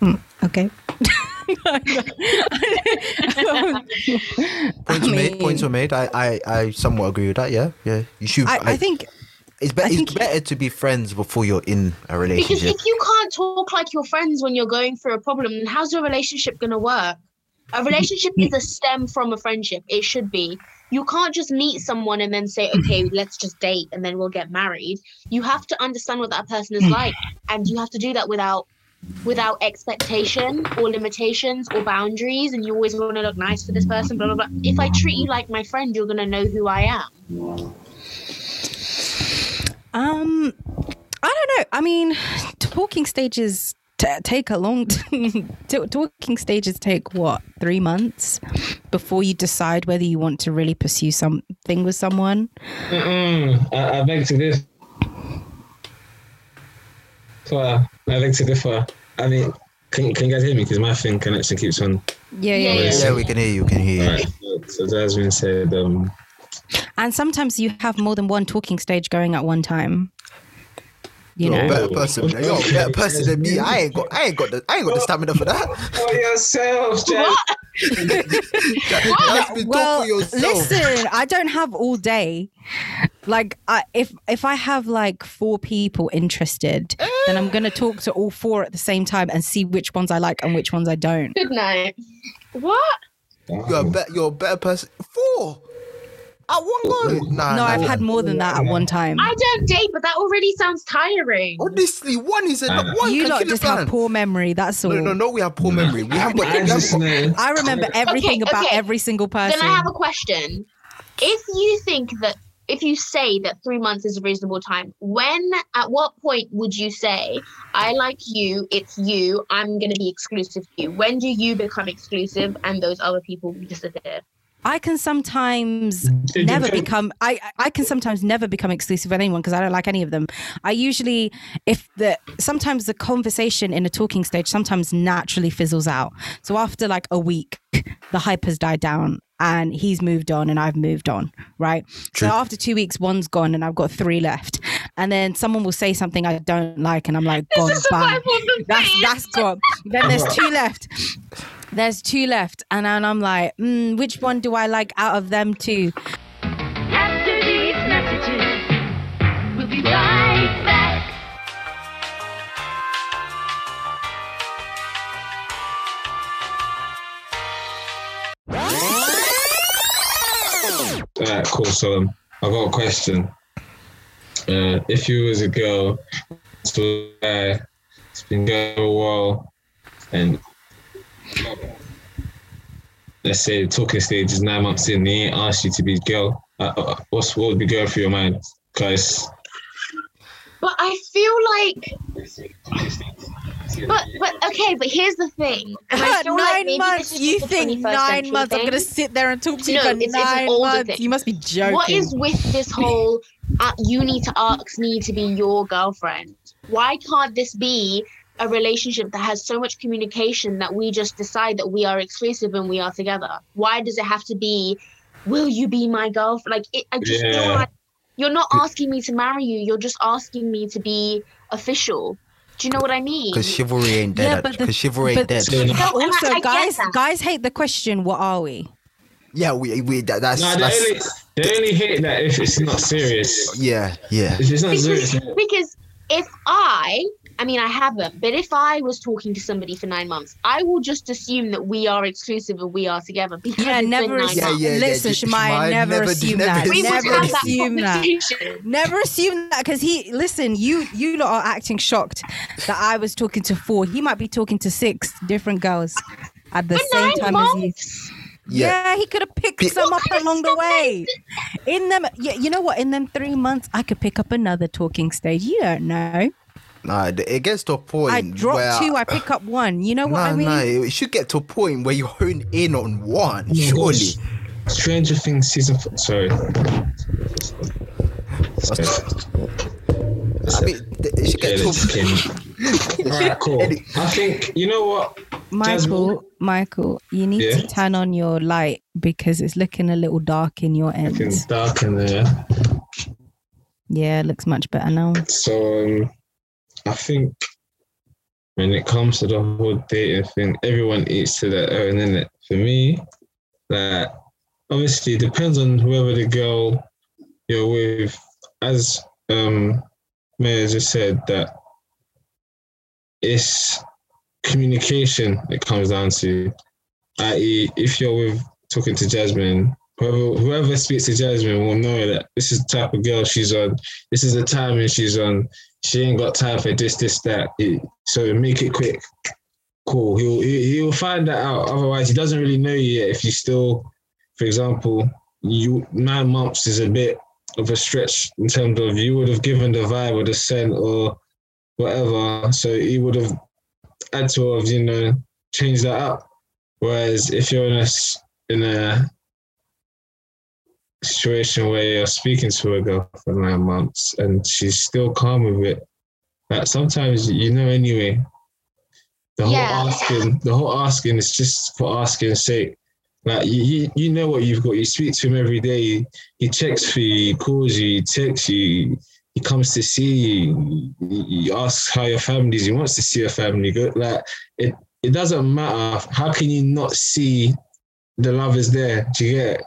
Hmm, okay. Points I were made. Points were made. I, I, I somewhat agree with that. Yeah, yeah. You should. I, I think it's, be- it's better to be friends before you're in a relationship. Because if you can't talk like your friends when you're going through a problem, then how's your relationship going to work? A relationship is a stem from a friendship. It should be. You can't just meet someone and then say, hmm. okay, let's just date and then we'll get married. You have to understand what that person is hmm. like. And you have to do that without without expectation or limitations or boundaries and you always want to look nice for this person blah blah blah if i treat you like my friend you're going to know who i am Um, I don't know. I mean, talking stages t- take a long. T- talking stages take what three months before you decide whether you want to really pursue something with someone. Mm-mm. I, I beg to differ. I beg to differ. I mean, can, can you guys hear me? Because my thing connection keeps on. Yeah, yeah, Yeah, yeah. yeah, we can hear you. We can hear you. Right. So, so Jasmin said, um, And sometimes you have more than one talking stage going at one time. You You're a know. better person. You're a better person than me. I ain't got. I ain't got the. I ain't got the stamina for that. for yourself, Jas. That's well, for yourself. listen, I don't have all day. Like, I, if if I have like four people interested, then I'm gonna talk to all four at the same time and see which ones I like and which ones I don't. good night what You're a better. You're a better person. Four. At one go. Nah, No, nah, I've nah. had more than that at one time. I don't date, but that already sounds tiring. Honestly, one is a Nah. one. You can lot kill a just have poor memory. That's all. No, no, no. We have poor memory. We have got. I We got. I remember everything Okay, about okay. every single person. Then I have a question. If you think that, if you say that three months is a reasonable time, when, at what point would you say, I like you, it's you, I'm going to be exclusive to you? When do you become exclusive and those other people disappear? I can sometimes Did never become I I can sometimes never become exclusive with anyone because I don't like any of them. I usually if the sometimes the conversation in a talking stage sometimes naturally fizzles out. So after like a week the hype has died down and he's moved on and I've moved on, right? True. So after 2 weeks one's gone and I've got 3 left. And then someone will say something I don't like and I'm like gone bye. survival of the That's fittest. that's gone. Then there's two left. There's two left, and then I'm like, mm, which one do I like out of them two? After these messages, we'll be right back. Right, cool. So um, I got a question. Uh, if you was a girl, so uh, been going a while, and let's say the talking stage is nine months in, he ain't asked you to be girl. Uh, uh, what's what would be going through your mind? Guys, But I feel like, but but okay. But here's the thing. And I feel like nine maybe months. You think nine century months? I'm gonna sit there and talk to you No, for it's- it's nine older months. thing. You must be joking. What is with this whole uh, you need to ask me to be your girlfriend? Why can't this be a relationship that has so much communication that we just decide that we are exclusive and we are together? Why does it have to be, will you be my girlfriend? Like, it, I just feel Yeah. like you're not asking me to marry you, you're just asking me to be official. Do you know what I mean? Because chivalry ain't Yeah, dead. but the- Because chivalry but- ain't dead. So- No, and I- also, I guys, guys hate the question. What are we? Yeah, we, we that, that's, no, they that's only they only hate that if it's not serious. yeah, yeah. If it's not serious, because, because if I, I mean, I haven't, but if I was talking to somebody for nine months, I will just assume that we are exclusive and we are together. Because Yeah, it's been never nine assume. Yeah, yeah, yeah, Listen, Sh- Shamaya, Shamaya, never, never- assume never that. We Never have that assume that. Never assume that because he listen. You you lot are acting shocked that I was talking to four. He might be talking to six different girls at the For same nine time as you. Yeah. Yeah, he could have picked Pick- some up along the way. In them, yeah, you know what? In them three months, I could pick up another talking stage. You don't know. Nah, it gets to a point I drop where two, I pick up one. You know what no, I mean? no, it should get to a point where you hone in on one. Surely. Stranger Things season. Four, sorry. I mean, it should get to a kidding. Alright, cool. I think you know what. Michael, Jasmin? Michael, you need Yeah? to turn on your light because it's looking a little dark in your end. It's dark in there. Yeah, it looks much better now. So um, I think when it comes to the whole dating thing, everyone eats to their own, innit? For me, that obviously depends on whoever the girl you're with. As um Mayor just said, that it's communication it comes down to. I.e., if you're with talking to Jasmin, whoever whoever speaks to Jasmin will know that this is the type of girl she's on. This is the timing she's on. She ain't got time for this, this, that. So make it quick. Cool. He'll he- he'll find that out. Otherwise, he doesn't really know you yet. If you still, for example, you nine months is a bit of a stretch in terms of you would have given the vibe or the scent or whatever. So he would have had to have you know changed that up. Whereas if you're in a in a situation where you're speaking to a girl for nine months and she's still calm with it, that sometimes you know anyway. The whole Yeah. asking, the whole asking is just for asking sake. Like you, you, you know what you've got. You speak to him every day. He checks for you, he calls you, he texts you, he comes to see you. You you ask how your family is. He wants to see your family. Go like it. It doesn't matter. How can you not see the love is there? Do you get? It?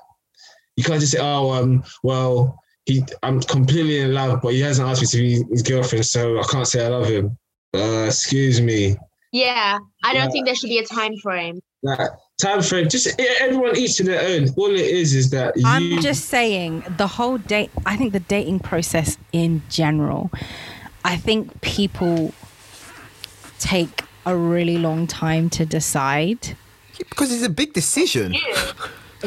You can't just say, "Oh, um, well, he, I'm completely in love, but he hasn't asked me to be his girlfriend, so I can't say I love him." Uh, excuse me. Yeah, I don't Yeah. think there should be a time frame. Like time frame. Just everyone each to their own. All it is is that you. I'm just saying the whole date. I think the dating process in general. I think people take a really long time to decide. because it's a big decision.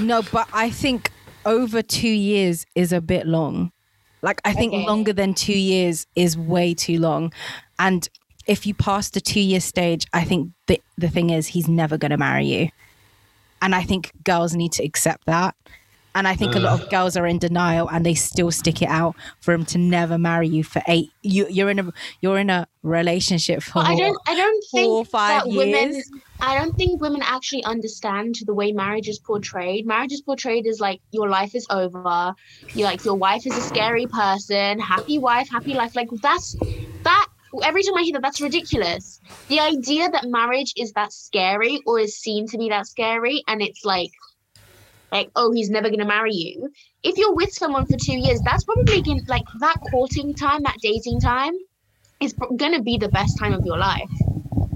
No, but I think over two years is a bit long. Like I think Okay. longer than two years is way too long. And if you pass the two year stage, I think the the thing is he's never gonna marry you. And I think girls need to accept that. And I think a lot of girls are in denial and they still stick it out for him to never marry you for eight. You you're in a you're in a relationship for But I don't. I don't think four, five that women. I don't think women actually understand the way marriage is portrayed. Marriage is portrayed as like your life is over. You like your wife is a scary person. Happy wife, happy life. Like that's that. Every time I hear that, that's ridiculous. The idea that marriage is that scary or is seen to be that scary, and it's like, like oh, he's never gonna marry you. If you're with someone for two years, that's probably gonna, like that courting time, that dating time, is gonna be the best time of your life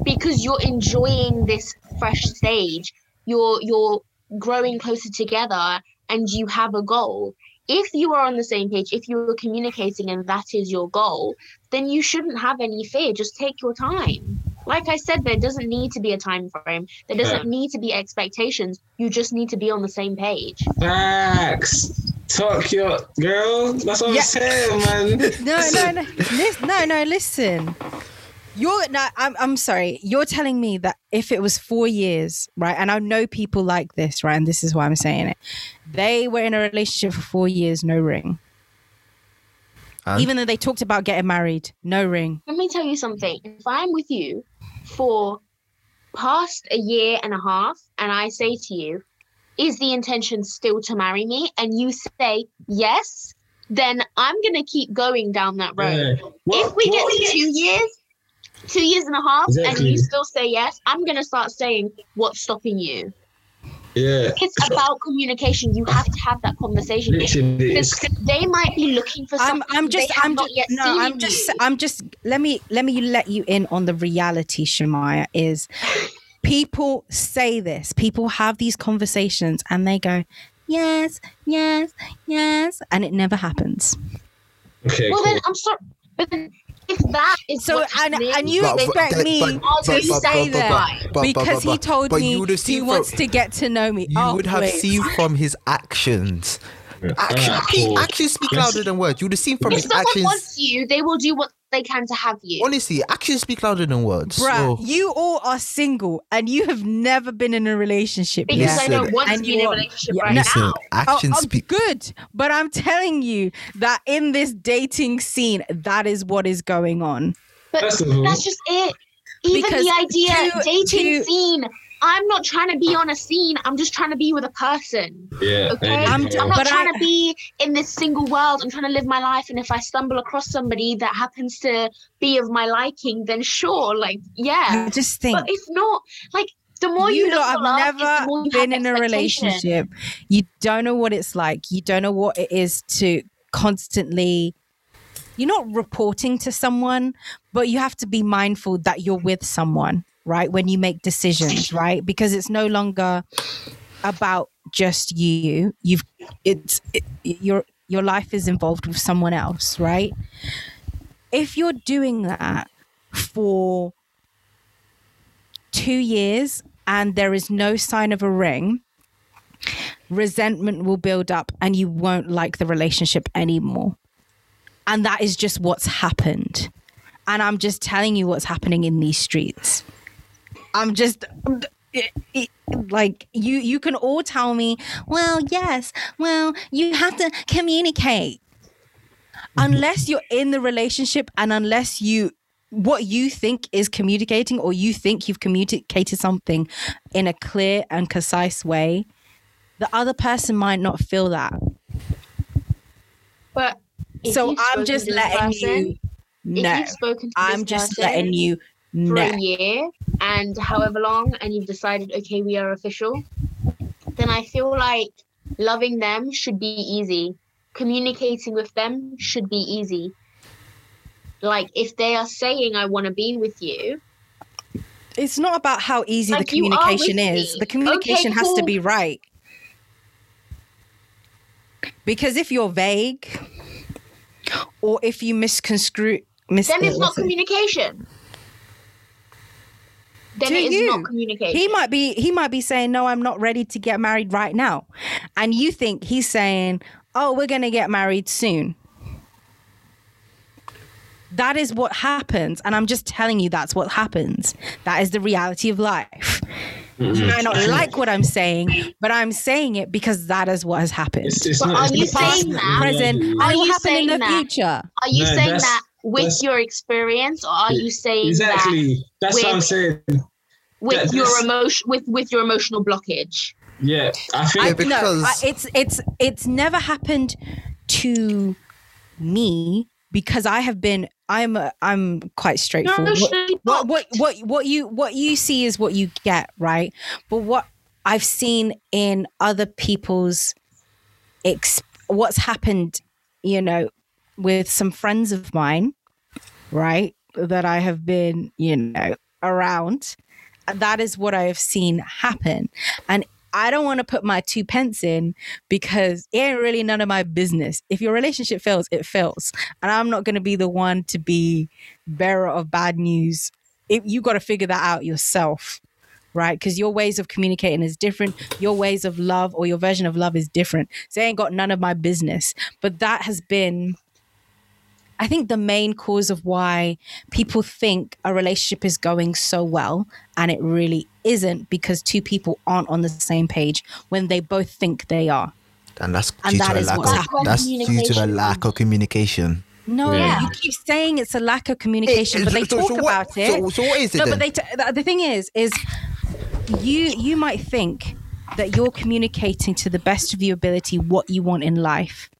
because you're enjoying this fresh stage. You're you're growing closer together and you have a goal. If you are on the same page if you're communicating and that is your goal then you shouldn't have any fear. Just take your time Like I said, there doesn't need to be a time frame. There doesn't Yeah. need to be expectations. You just need to be on the same page. Facts. Talk your girl. That's what Yeah. I'm saying, man. No, no, no. Lis- no, no, listen. You're no, I'm I'm sorry. You're telling me that if it was four years, right? And I know people like this, right? And this is why I'm saying it. They were in a relationship for four years, no ring. And? Even though they talked about getting married, no ring. Let me tell you something. If I'm with you for past a year and a half, and I say to you, is the intention still to marry me? And you say yes, then I'm gonna keep going down that road. Yeah. What- if we get to two years, two years and a half, and you still say yes, I'm gonna start saying what's stopping you. Yeah, It's about communication. You have to have that conversation. Because they might be looking for I'm something I'm they just have I'm not just yet no, seen I'm just you. I'm just let me let me let you in on the reality, Shamaya, is people say this. People have these conversations and they go, Yes, yes, yes, and it never happens. okay. Well, cool. then I'm sorry, but then if that is So what's and and you But- but expect that- me but- to but- but- say that but- but- because he told me you would have he seen wants to get to know me. You Oh, would have wait. seen from his actions. Action, Alright, cool. actions speak Let's- louder than words. You would have seen from if his someone actions. wants you, they will do what they can to have you. Honestly, actions speak louder than words. Bruh, So, you all are single and you have never been in a relationship because yet. I don't Listen. want to And be in a relationship yeah, right listen, now. actions Oh, oh, speak. good, but I'm telling you that in this dating scene, that is what is going on. But First of all- that's just it. Even Because the idea, to- dating to- scene. I'm not trying to be on a scene. I'm just trying to be with a person. yeah, Okay, I'm- I'm, not But trying I- to be in this single world. I'm trying to live my life, and if I stumble across somebody that happens to be of my liking, then sure, like yeah. I just think But if not, like the more you, you look lot for love, have is the never more you been in a relationship. You don't know what it's like. You don't know what it is to constantly. You're not reporting to someone, but you have to be mindful that you're with someone, right? When you make decisions, right? Because it's no longer about just you. You've it's it, your your life is involved with someone else, right? If you're doing that for two years and there is no sign of a ring, resentment will build up and you won't like the relationship anymore. And that is just what's happened. And I'm just telling you what's happening in these streets. I'm just it- it- like you you can all tell me, well, yes, well, you have to communicate. Mm-hmm. Unless you're in the relationship and unless you what you think is communicating or you think you've communicated something in a clear and concise way, the other person might not feel that. But so I'm just letting person, you If know. you've spoken to I'm just person letting you for know. a year and however long, and you've decided, okay, we are official, then I feel like loving them should be easy. Communicating with them should be easy. Like if they are saying, I want to be with you, It's not about how easy Like, the communication is. The communication Okay, has to be right. Because if you're vague or if you misconstrue mis- then it's not it? Communication. Then it is you. not communication. he might be he might be saying no i'm not ready to get married right now and you think he's saying oh we're going to get married soon that is what happens and i'm just telling you that's what happens that is the reality of life you might not like what i'm saying but i'm saying it because that is what has happened It's, it's not, are you saying that? present reality. and Are you happen in saying the that? future Are you No, saying that with your experience, or are you saying that Exactly. That's what I'm saying. With That- your emotion, with with your emotional blockage? Yeah, I think. I, Yeah, no, because- I, it's it's it's never happened to me because I have been I'm a, I'm quite straightforward. What, what what what what you what you see is what you get, right? But what I've seen in other people's ex- what's happened, you know, with some friends of mine, right? That I have been, you know, around. That is what I have seen happen. And I don't want to put my two pence in because it ain't really none of my business. If your relationship fails, it fails. And I'm not going to be the one to be bearer of bad news it, you got to figure that out yourself right because your ways of communicating is different your ways of love or your version of love is different so it ain't got none of my business but that has been I think the main cause of why people think a relationship is going so well and it really isn't because two people aren't on the same page when they both think they are. And that's And due that to a lack of that's due to the Communication. lack of communication. No, Yeah. you keep saying it's a lack of communication, but they So- talk so what- about it. So, so what is it no, then? but they t- the, the thing is, is you you might think that you're communicating to the best of your ability what you want in life,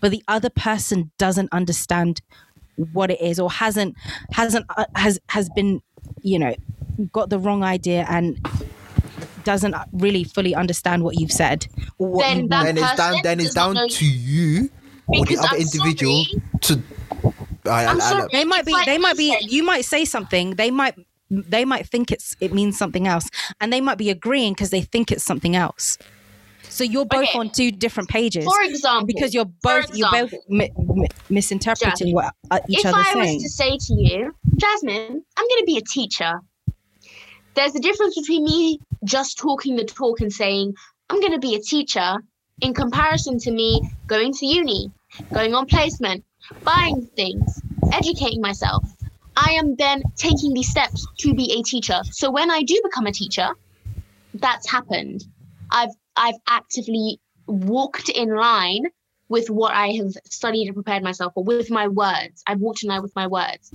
but the other person doesn't understand what it is or hasn't hasn't uh, has has been you know got the wrong idea and doesn't really fully understand what you've said or what Then you that want. then it's down then it's down to you or the other I'm individual sorry. to I, I, I'm I- sorry. they might be like they might be you said. you might say something they might they might think it's it means something else and they might be agreeing because they think it's something else so you're both Okay. on two different pages For example, because you're both you're both mi- mi- misinterpreting Jasmin, what uh, each if I was to say to you, Jasmin, I'm going to be a teacher. There's a difference between me just talking the talk and saying, I'm going to be a teacher, in comparison to me going to uni, going on placement, buying things, educating myself. I am then taking these steps to be a teacher. So when I do become a teacher, that's happened. I've I've actively walked in line with what I have studied and prepared myself for, with my words. I've walked in line with my words.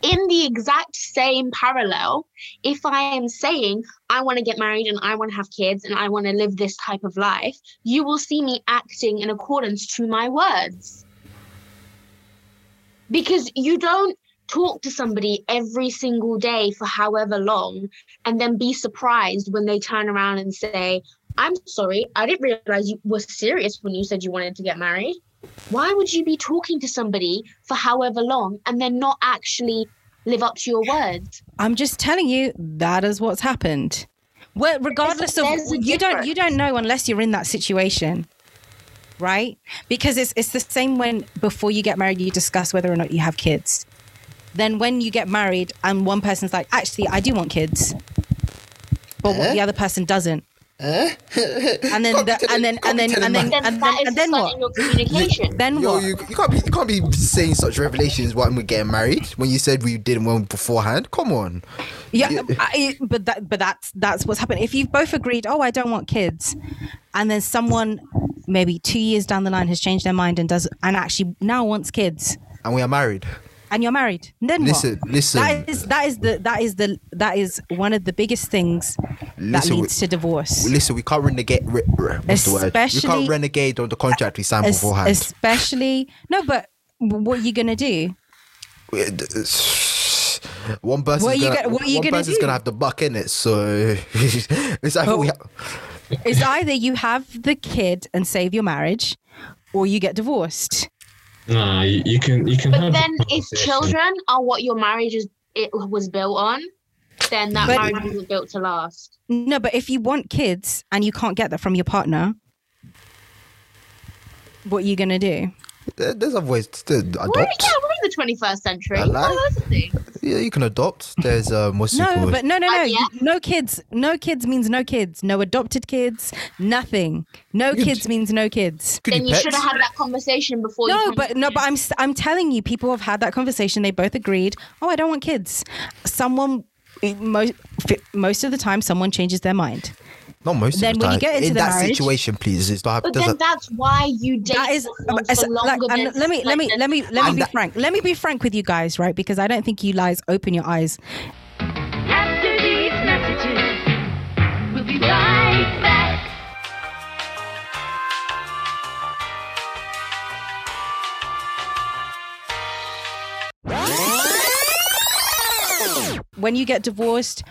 In the exact same parallel, if I am saying I want to get married and I want to have kids and I want to live this type of life, you will see me acting in accordance to my words. Because you don't talk to somebody every single day for however long and then be surprised when they turn around and say, I'm sorry, I didn't realize you were serious when you said you wanted to get married. Why would you be talking to somebody for however long and then not actually live up to your words? i'm just telling you that is what's happened. Well regardless of there's a you don't you don't know unless you're in that situation right? Because it's it's the same when before you get married you discuss whether or not you have kids. Then when you get married and one person's like actually i do want kids but what the other person doesn't and then the, telling- and then and then and then man. Then and then that is and then a sign what your communication. then Yo, what you, you can't be you can't be saying such revelations when we're getting married when you said we didn't want beforehand. Come on. Yeah, Yeah. I, but that, but that's that's what's happened. If you've both agreed, oh, I don't want kids, and then someone maybe two years down the line has changed their mind and does and actually now wants kids, And we are married. And you're married, then Listen, what? listen. That is that is the that is the that is one of the biggest things that Listen, we- leads to divorce. Listen, we can't renegade. Re, re, what's the word? We can't renegade on the contract we signed Es- beforehand. especially no, but what are you gonna do? One person's What are you gonna, gonna- what are you one gonna person's do? gonna have the buck in it, so it's either we Oh. ha- It's either you have the kid and save your marriage, or you get divorced. Nah, you, you can you can But have then if children are what your marriage is it was built on, then that But- marriage wasn't built to last. No, but if you want kids and you can't get that from your partner, what are you gonna do? there- there's other ways to We're, adopt. yeah, we're in the 21st century. I like- Oh, that's the thing. Yeah, you can adopt. There's um, what's No, but no, no, no, yeah. no kids. No kids means no kids. No adopted kids. Nothing. No You- kids means no kids. Could Then you you pets? should have had that conversation before. No, come but no, but I'm I'm telling you, people have had that conversation. They both agreed. Oh, I don't want kids. Someone. Most most of the time, someone changes their mind. Not most Then of the when time. you get into in the that marriage- situation, please. It's not. But then it- that's why you date That is, um, for like, longer and than let me let me let me let me be that- frank. Let me be frank with you guys, right? Because I don't think you lies open your eyes. After these messages, we'll be right back. when you get divorced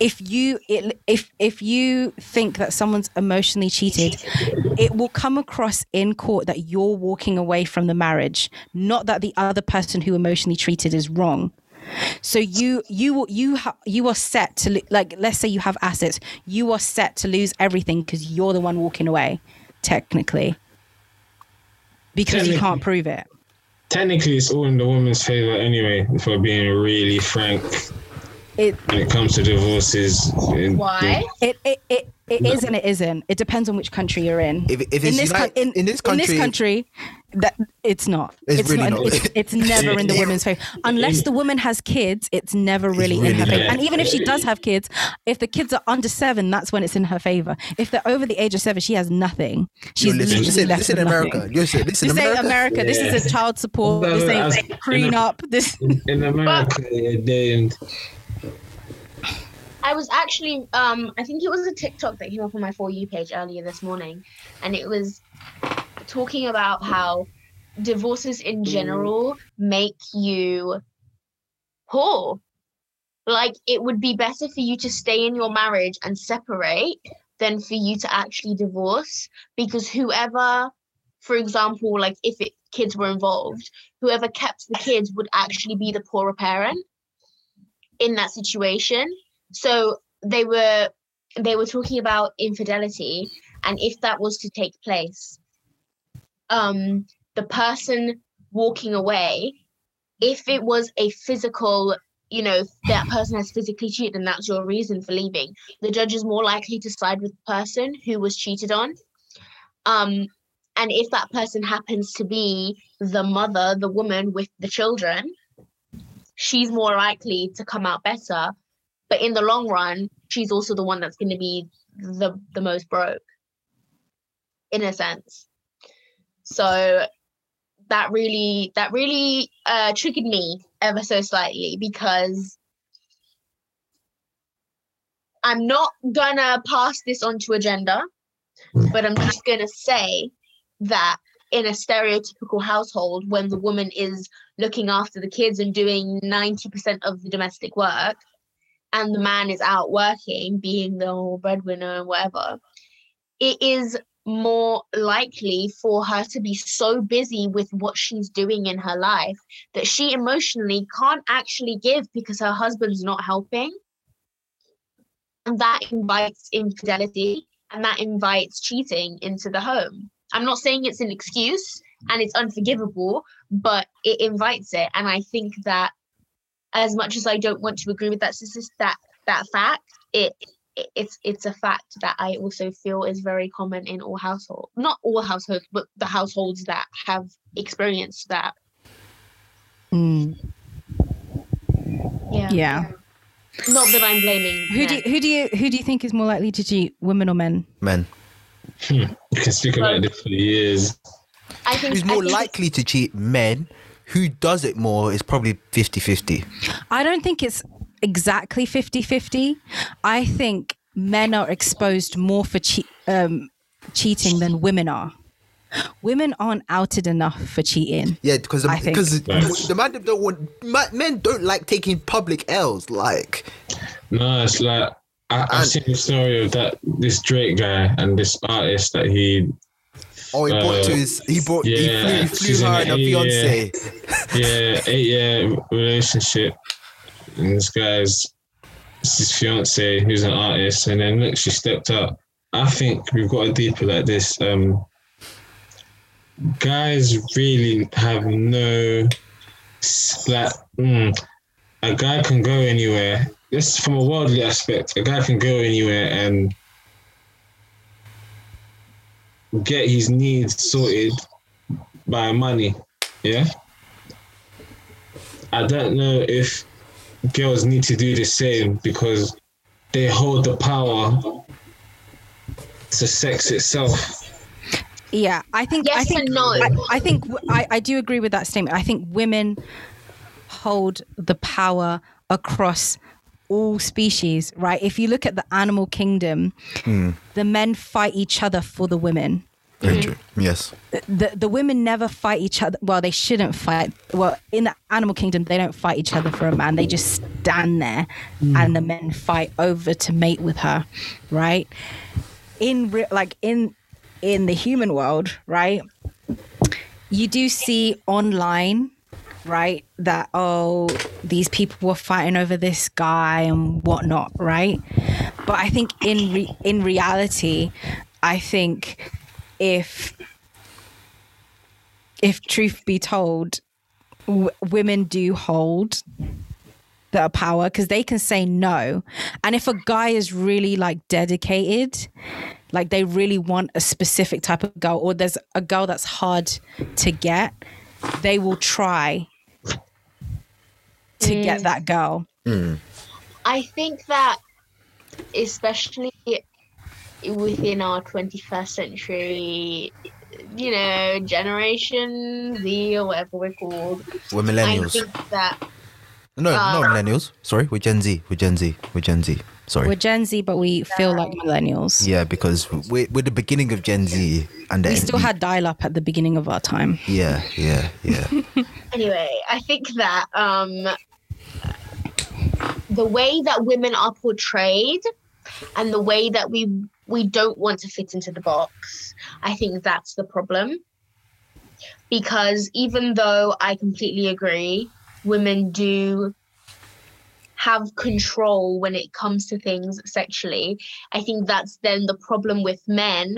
if you it, if if you think that someone's emotionally cheated it will come across in court that you're walking away from the marriage not that the other person who emotionally treated is wrong. So you you you ha- you are set to lo- like let's say you have assets you are set to lose everything because you're the one walking away technically. Because you can't prove it. Technically it's all in the woman's favor anyway. If we're being really frank, It when it comes to divorces, in- Why? it it it, it is and it isn't. It depends on which country you're in. If- if in it's this Uni- in, in this in this country- country, that it's not. It's really not. It's, it's never in the woman's favor unless the woman has kids. It's never really, in really her favor. not. And even if she does have kids, if the kids are under seven, that's when it's in her favor. If they're over the age of seven, she has nothing. She's Yo, listen, literally listen, left listen, with America. nothing. Listen, listen, This ain't America. America. This is a child support. No, This no, ain't as- prenup. This in America, they I was actually, um, I think it was a TikTok that came up on my For You page earlier this morning, and it was talking about how divorces in general make you poor. Like, it would be better for you to stay in your marriage and separate than for you to actually divorce because whoever, for example, like if it, kids were involved, whoever kept the kids would actually be the poorer parent in that situation so they were they were talking about infidelity and if that was to take place um the person walking away if it was a physical you know that person has physically cheated and that's your reason for leaving. The judge is more likely to side with the person who was cheated on. Um and if that person happens to be the mother the woman with the children she's more likely to come out better but in the long run she's also the one that's going to be the the most broke. In a sense. So that really that really uh triggered me ever so slightly because i'm not gonna pass this on to agenda but i'm just gonna say that in a stereotypical household when the woman is looking after the kids and doing 90% of the domestic work and the man is out working being the breadwinner and whatever it is more likely for her to be so busy with what she's doing in her life that she emotionally can't actually give because her husband's not helping. And that invites infidelity and that invites cheating into the home. I'm not saying it's an excuse and it's unforgivable but it invites it. And i think that as much as I don't want to agree with that statis- that that fact, it, it it's it's a fact that I also feel is very common in all households. Not all households, but the households that have experienced that. Mm, Yeah. yeah. Not that I'm blaming. Who do you, who do you who do you think is more likely to cheat, women or men? Man, you can speak about this for years. I think who's I more think likely to cheat? Men. Who does it more is probably 50-50. I don't think it's exactly 50-50. I think men are exposed more for che- um, cheating than women are. Women aren't outed enough for cheating. Yeah, because I think- because Yes. the man don't want ma- men don't like taking public L's. Like No, it's like I, I've seen the story of that this Drake guy and this artist that he oh, he brought Uh, to his he brought he flew, he flew her a- and her yeah. fiance. yeah eight year relationship and this guy's his fiance who's an artist and then look she stepped up. I think we've got a deeper like this. Um, guys really have no like mm, a guy can go anywhere. This from a worldly aspect, a guy can go anywhere and get his needs sorted by money. Yeah. I don't know if girls need to do the same because they hold the power to sex itself. Yeah, I think. I Yes think. and no. I, I think. w- I, I do agree with that statement. I think women hold the power across all species. Right? If you look at the animal kingdom, hmm. the men fight each other for the women. Very true. Yes. The the women never fight each other. Well, they shouldn't fight. Well, in the animal kingdom, they don't fight each other for a man. They just stand there, hmm. and the men fight over to mate with her. Right? In re- like in in the human world, right? You do see online, right, that oh, these people were fighting over this guy and whatnot, right? But I think in re- in reality, I think if if truth be told, w- women do hold the power because they can say no. And if a guy is really like dedicated, like they really want a specific type of girl, or there's a girl that's hard to get, they will try to get that girl. I think that, especially within our 21st century, you know, Generation Z or whatever we're called, We're I millennials. think that No, uh, not millennials. Sorry, we're Gen Z. We're Gen Z. We're Gen Z. Sorry. We're Gen Z, but we feel like millennials. yeah, because we're, we're the beginning of Gen Z, and then We still had dial up at the beginning of our time. Yeah, yeah, yeah. anyway, I think that um, the way that women are portrayed and the way that we we don't want to fit into the box, I think that's the problem. Because even though I completely agree, women do have control when it comes to things sexually. I think that's then the problem with men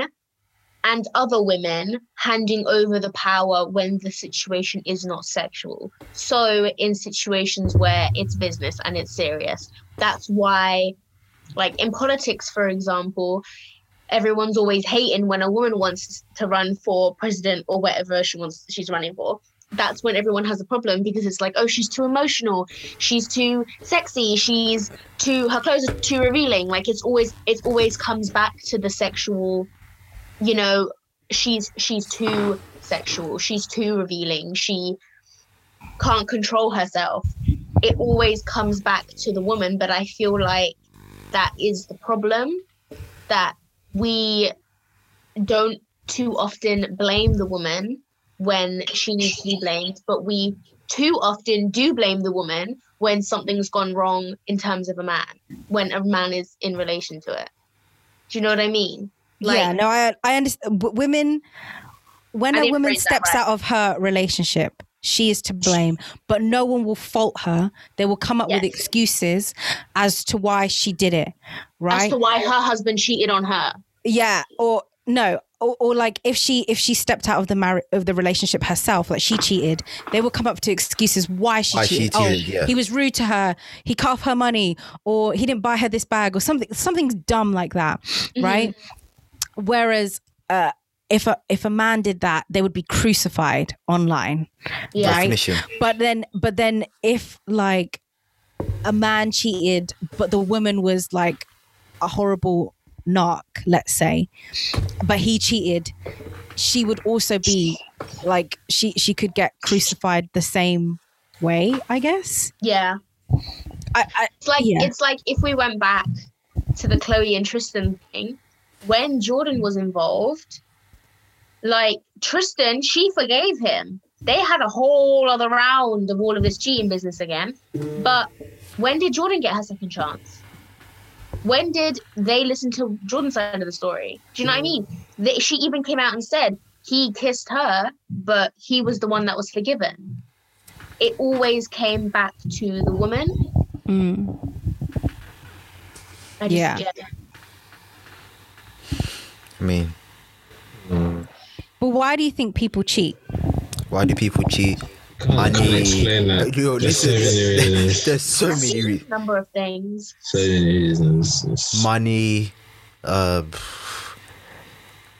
and other women handing over the power when the situation is not sexual. So, in situations where it's business and it's serious, that's why, like in politics, for example, everyone's always hating when a woman wants to run for president or whatever she wants she's running for. That's when everyone has a problem because it's like, oh, she's too emotional, she's too sexy, she's too her clothes are too revealing. Like it's always it always comes back to the sexual you know she's she's too sexual she's too revealing she can't control herself. It always comes back to the woman but i feel like that is the problem that we don't too often blame the woman when she needs to be blamed but we too often do blame the woman when something's gone wrong in terms of a man when a man is in relation to it. Do you know what i mean yeah, no, I I understand. W- women, when I a woman steps right. out of her relationship, she is to blame. But no one will fault her. They will come up with excuses as to why she did it. right? as to why her husband cheated on her. yeah. Or no. Or, or like if she if she stepped out of the marriage of the relationship herself, like she cheated, they will come up to excuses why she Why she cheated. Oh, cheated, oh, yeah. he was rude to her. He cut off her money, or he didn't buy her this bag, or something something dumb like that, mm-hmm. right? Whereas uh, if a if a man did that, they would be crucified online, Yeah. right? Definition. But then, but then, if like a man cheated, but the woman was like a horrible narc, let's say, but he cheated, she would also be like she she could get crucified the same way, I guess. Yeah. I, I It's like Yeah. it's like if we went back to the Khloe and Tristan thing, when Jordan was involved, like Tristan, she forgave him. They had a whole other round of all of this cheating business again. But when did Jordan get her second chance? When did they listen to Jordan's side of the story? Do you know what I mean? They, she even came out and said he kissed her, but he was the one that was forgiven. It always came back to the woman. mm, I just, Yeah. I mean, but why do you think people cheat? why do people cheat? Can't, Money. can't explain that. Yo, There's so many reasons. there's so many a number of things. So many reasons. It's- money. Uh,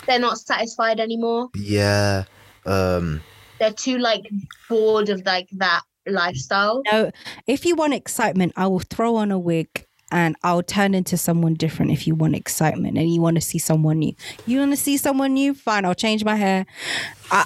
They're not satisfied anymore. yeah. Um, They're too like bored of like that lifestyle. No, if you want excitement, I will throw on a wig and I'll turn into someone different if you want excitement and you want to see someone new. You want to see someone new? Fine, I'll change my hair. I,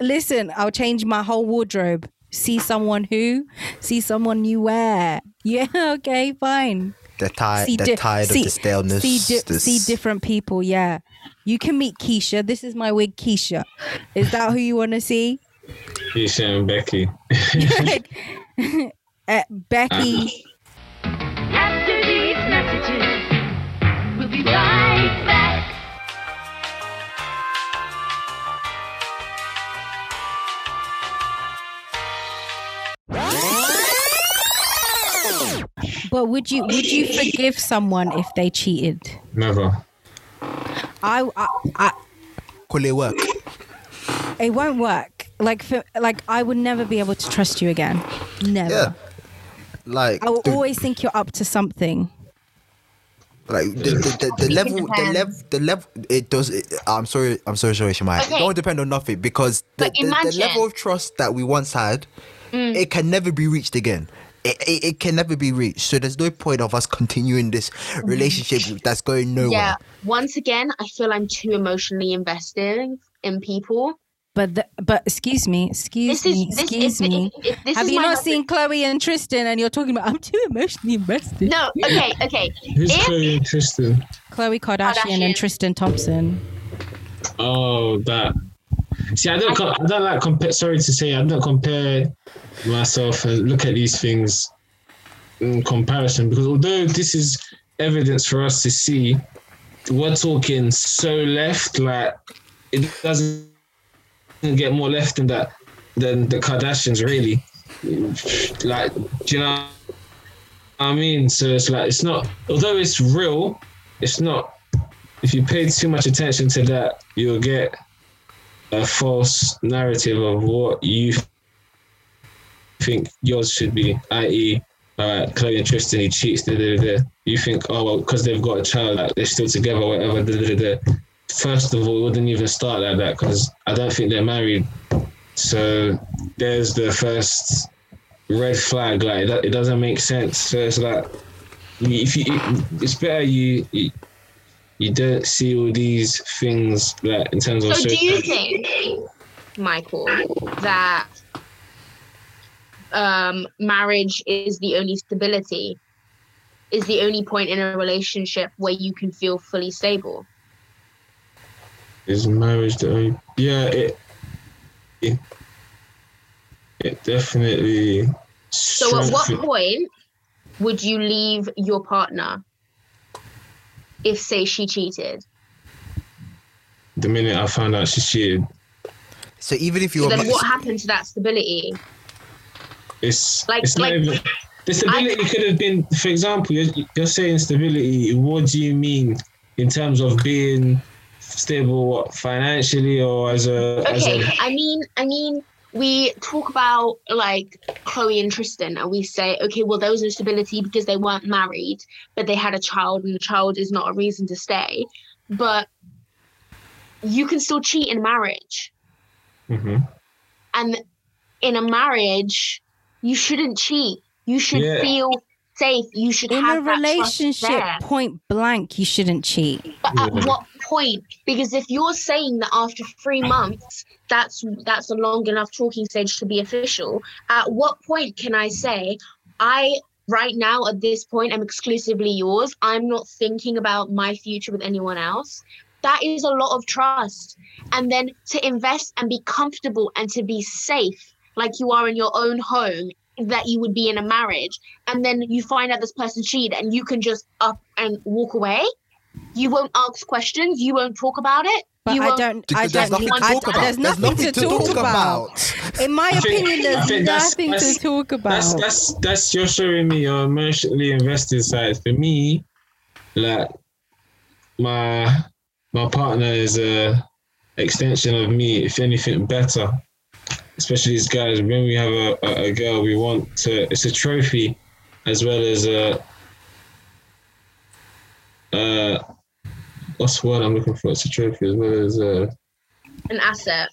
listen, I'll change my whole wardrobe. See someone who? See someone you wear. Yeah, okay, fine. they're tired. See They're di- tired see- of the staleness. See, di- this- see different people, yeah. You can meet Keisha. This is my wig, Keisha. Is that who you want to see? Keisha and Becky. Uh, Becky. Be right back. But would you would you forgive someone if they cheated? Never. I, I, I Could it work? it won't work. like for, like I would never be able to trust you again. Never. Yeah. Like I will dude, always think you're up to something. Like the, the, the, the level the level the level it does it, i'm sorry i'm sorry sorry Shemai. Okay. it don't depend on nothing because the, the, the level of trust that we once had mm. it can never be reached again it, it, it can never be reached so there's no point of us continuing this mm-hmm. relationship that's going nowhere Yeah. Once again, I feel I'm too emotionally invested in people. But the, but excuse me, excuse This is me, this, excuse if- me. if- if this Have is you not husband- seen Khloe and Tristan and you're talking about I'm too emotionally invested? No. Okay. Okay. Who's If Khloe and Tristan? Khloe Kardashian, Kardashian. and Tristan Thompson. Oh, that. See, I don't. co- I don't like compare. Sorry to say, I don't compare myself and look at these things in comparison because although this is evidence for us to see, we're talking so left. Like it doesn't get more left than that than the Kardashians, really. Like, do you know? I mean, so it's like it's not. Although it's real, it's not if you pay too much attention to that, you'll get a false narrative of what you think yours should be, i.e., uh, Khloe and Tristan, he cheats, da, da, da. You think, oh, well, because they've got a child, like, they're still together, whatever. First of all, it wouldn't even start like that because I don't think they're married. So there's the first red flag. Like, it, it doesn't make sense. So it's like, if you, it's better you, you you don't see all these things like in terms of So, do you think, Michael, that um, marriage is the only stability? Is the only point in a relationship where you can feel fully stable? Is marriage the only yeah it it, it definitely So, at what point would you leave your partner if, say, she cheated? the minute I found out she cheated so even if you So then, what happened to that stability? it's Like- it's like- even the stability could have been for example you're, you're saying stability what do you mean in terms of being stable what, financially or as a as Okay, a I mean, I mean, we talk about like Khloe and Tristan, and we say, okay, well, there was no stability because they weren't married, but they had a child, and the child is not a reason to stay. But you can still cheat in marriage, Mhm. and in a marriage, you shouldn't cheat. You should Yeah. feel safe. You should In have a that trust relationship, there. point blank, you shouldn't cheat. But at Yeah. what point? Because if you're saying that after three months, that's that's a long enough talking stage to be official. At what point can I say, I right now at this point I'm exclusively yours. I'm not thinking about my future with anyone else. That is a lot of trust. And then to invest and be comfortable and to be safe, like you are in your own home, that you would be in a marriage. And then you find out this person cheated and you can just up and walk away you won't ask questions. You won't talk about it. But you I don't. I there's don't. nothing to I, talk about There's nothing, to, talk, about. In my think- opinion, there's think that's- nothing that's- to talk about. That's that's that's you're showing me your emotionally invested side. For me, like my my partner is a extension of me. If anything, better. Especially these guys. When we have a, a, a girl, we want to. It's a trophy, as well as a. Uh, what's the word I'm looking for? It's a trophy as well as a. an asset.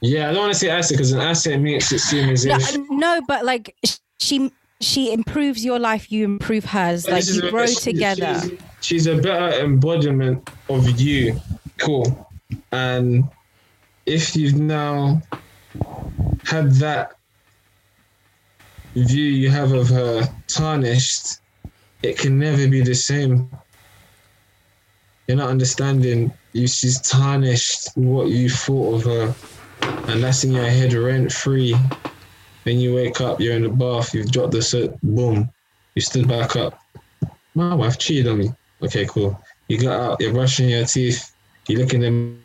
Yeah, I don't want to say asset because an asset makes it seem as no, if. no, but like she she improves your life, you improve hers. But Like you a- grow she's- together. She's, she's a better embodiment of you. Cool. And if you've now had that view you have of her tarnished, it can never be the same. You're not understanding. You, she's tarnished what you thought of her, and that's in your head rent free. Then you wake up, you're in the bath, you've dropped the soap, boom, you stood back up. My wife cheated on me. Okay, cool. You got out, you're brushing your teeth, you look in the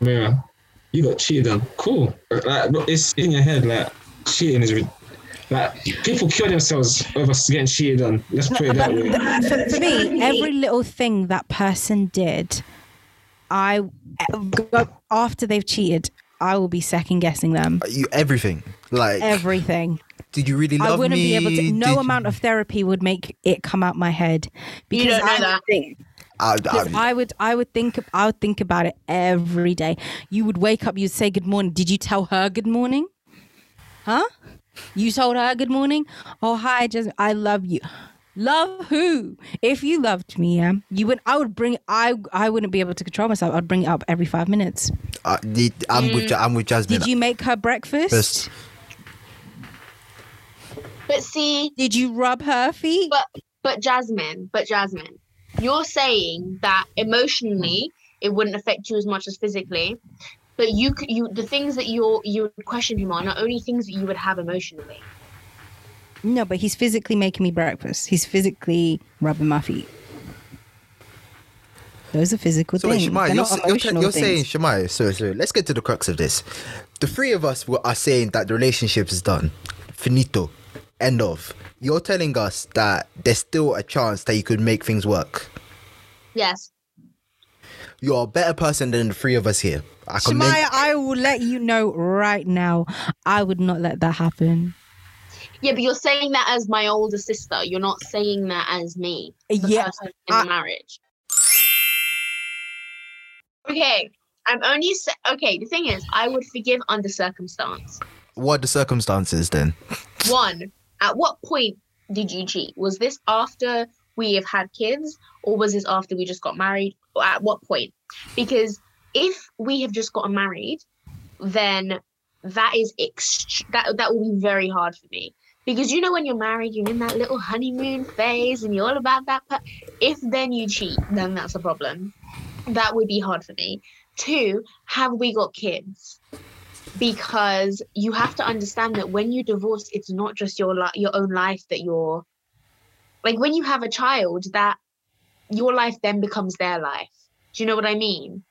mirror, you got cheated on. Cool. Like, it's in your head, like, cheating is. rid- Like, people kill themselves over getting cheated on. Let's put it that way. for, for me, every little thing that person did, I uh, after they've cheated, I will be second guessing them. You everything. Like, Everything. did you really love I wouldn't me? be able to. Did No you- amount of therapy would make it come out my head because don't know I that. think I, I, I would, I would think, I would think about it every day. You would wake up, you'd say good morning. Did you tell her good morning? Huh? You told her good morning. Oh hi, just I love you. Love who? If you loved me, yeah, you would. I would bring. I I wouldn't be able to control myself. I'd bring it up every five minutes. Uh, I, did, I'm with I'm with Jasmin. Did you make her breakfast? First, But see, Did you rub her feet? but but Jasmin, but Jasmin, you're saying that emotionally it wouldn't affect you as much as physically, but you c- you the things that you're you would question him on are only things that you would have emotionally. no, but he's physically making me breakfast. He's physically rubbing my feet. Those are physical So wait, things. Shemai, They're you're, not you're, te- emotional you're saying, things. Shemai, sorry, sorry, let's get to the crux of this. The three of us were, are saying that the relationship is done. Finito. End of. You're telling us that there's still a chance that you could make things work. Yes. You're a better person than the three of us here. I commend- Shamaya, I will let you know right now. I would not let that happen. Yeah, but you're saying that as my older sister. You're not saying that as me. the Yeah, person in I- marriage. Okay, I'm only sa- okay. The thing is, I would forgive under circumstance. what are the circumstances then? One, at what point did you cheat? Was this after we have had kids, or was this after we just got married? At what point? Because if we have just gotten married, then that is ext- that that will be very hard for me. Because you know when you're married, you're in that little honeymoon phase, and you're all about that. but if then you cheat, then that's a problem. That would be hard for me. Two, have we got kids? Because you have to understand that when you divorce it's not just your li- your own life that you're like when you have a child that your life then becomes their life do you know what i mean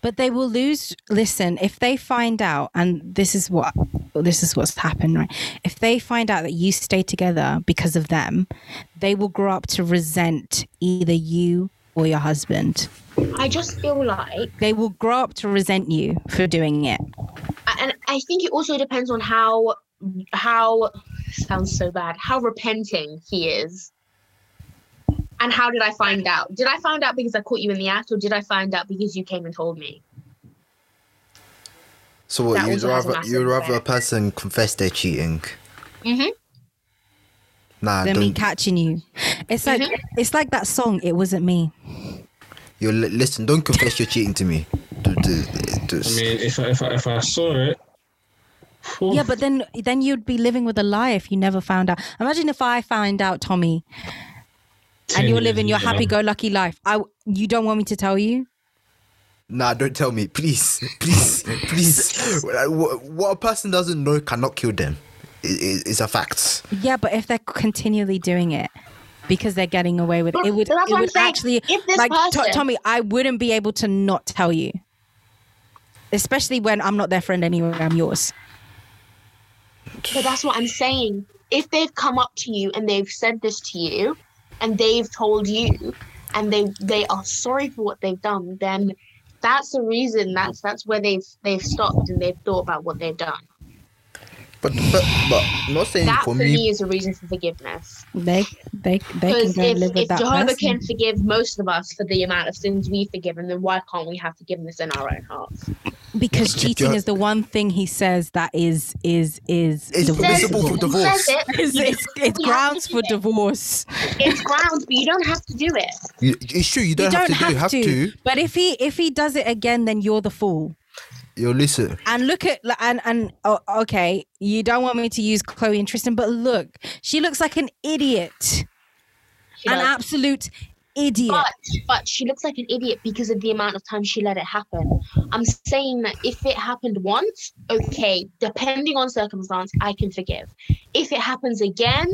But they will lose. Listen, if they find out, and this is what this is what's happened, right? If they find out that you stay together because of them, they will grow up to resent either you or your husband. i just feel like They will grow up to resent you for doing it. And i think it also depends on how how sounds so bad how repenting he is and how did i find out did i find out because i caught you in the act or did i find out because you came and told me So what, That you'd also has a rather you'd rather a person confess they're cheating? mm-hmm. Nah, Than me don't. catching you. It's like it's like that song. It wasn't me. You li- listen. Don't confess you're cheating to me. Do, do, do, I mean, if I, if I, if I saw it, phew, Yeah, but then then you'd be living with a lie if you never found out. Imagine if I find out, Tomi, 10 and you're living your happy-go-lucky life. I you don't want me to tell you? Nah, don't tell me, please, please, please. What, what a person doesn't know cannot kill them. It, it, it's a fact. Yeah, but if they're continually doing it because they're getting away with it, it would, it would actually If like To- person- Tomi. I wouldn't be able to not tell you, especially when I'm not their friend anyway. I'm yours. But that's what I'm saying. If they've come up to you and they've said this to you, and they've told you, and they they are sorry for what they've done, then that's the reason. That's that's where they've they've stopped and they've thought about what they've done. But but, but I'm not saying That for for me. me is a reason for forgiveness. They they they can Because go if, live with if that Jehovah person. can forgive most of us for the amount of sins we've forgiven, then why can't we have forgiveness in our own hearts? because cheating is the one thing he says that is is is It's divorce. permissible for divorce. it, It's, it's, it's grounds for it. divorce. It's grounds, but you don't have to do it. You, it's true. You don't, you don't have to. do, have to. But if he if he does it again, then you're the fool. Yo, listen. And look at and and oh, okay, you don't want me to use Khloe and Tristan, but look, she looks like an idiot, She an does. absolute idiot. But but she looks like an idiot because of the amount of time she let it happen. I'm saying that if it happened once, okay, depending on circumstance, I can forgive. If it happens again,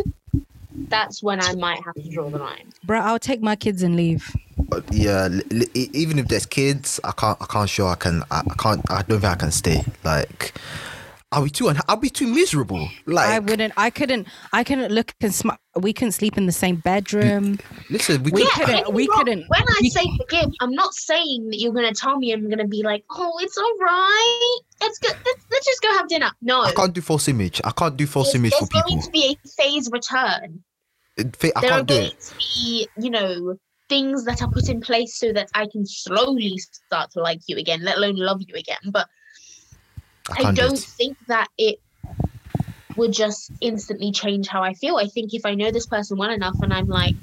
that's when I might have to draw the line. Bro, I'll take my kids and leave. But yeah, li- li- e- even if there's kids, I can't. I can't show I can. I, I can't. I don't think I can stay. Like, I'll be too. Unha- I'll be too miserable. Like, I wouldn't. I couldn't. I couldn't look and sm- We couldn't sleep in the same bedroom. listen, we, We could. couldn't- don't we wrong. couldn't- When I we- say forgive, I'm not saying that you're gonna tell me I'm gonna be like, oh, it's all right. Let's go. Let's, let's just go have dinner. No, I can't do false image. I can't do false there's, image for there's people. going to be a phase return. It- fa- I there are can't do going it. to be, you know, things that are put in place so that I can slowly start to like you again, let alone love you again. But I I, can't do don't think that it would just instantly change how I feel. I think if I know this person well enough and I'm like,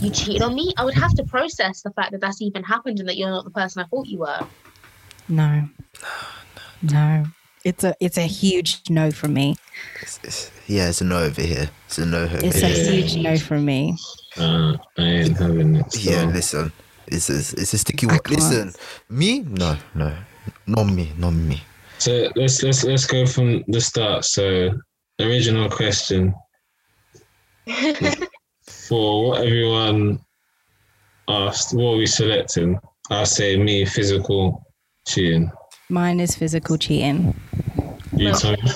you cheated on me, I would have to process the fact that that's even happened and that you're not the person I thought you were. No. No. It's a it's a huge no from me. It's, it's, yeah, it's a no over here. It's a no over It's here. a huge no from me. Uh, I ain't having it. So. Yeah, listen. It's a, it's a sticky one. Listen, me? No, no. Not me, not me. So let's let's let's go from the start. So original question for what everyone asked. What are we selecting? I'll say me physical cheating. Mine is physical cheating. You tell me.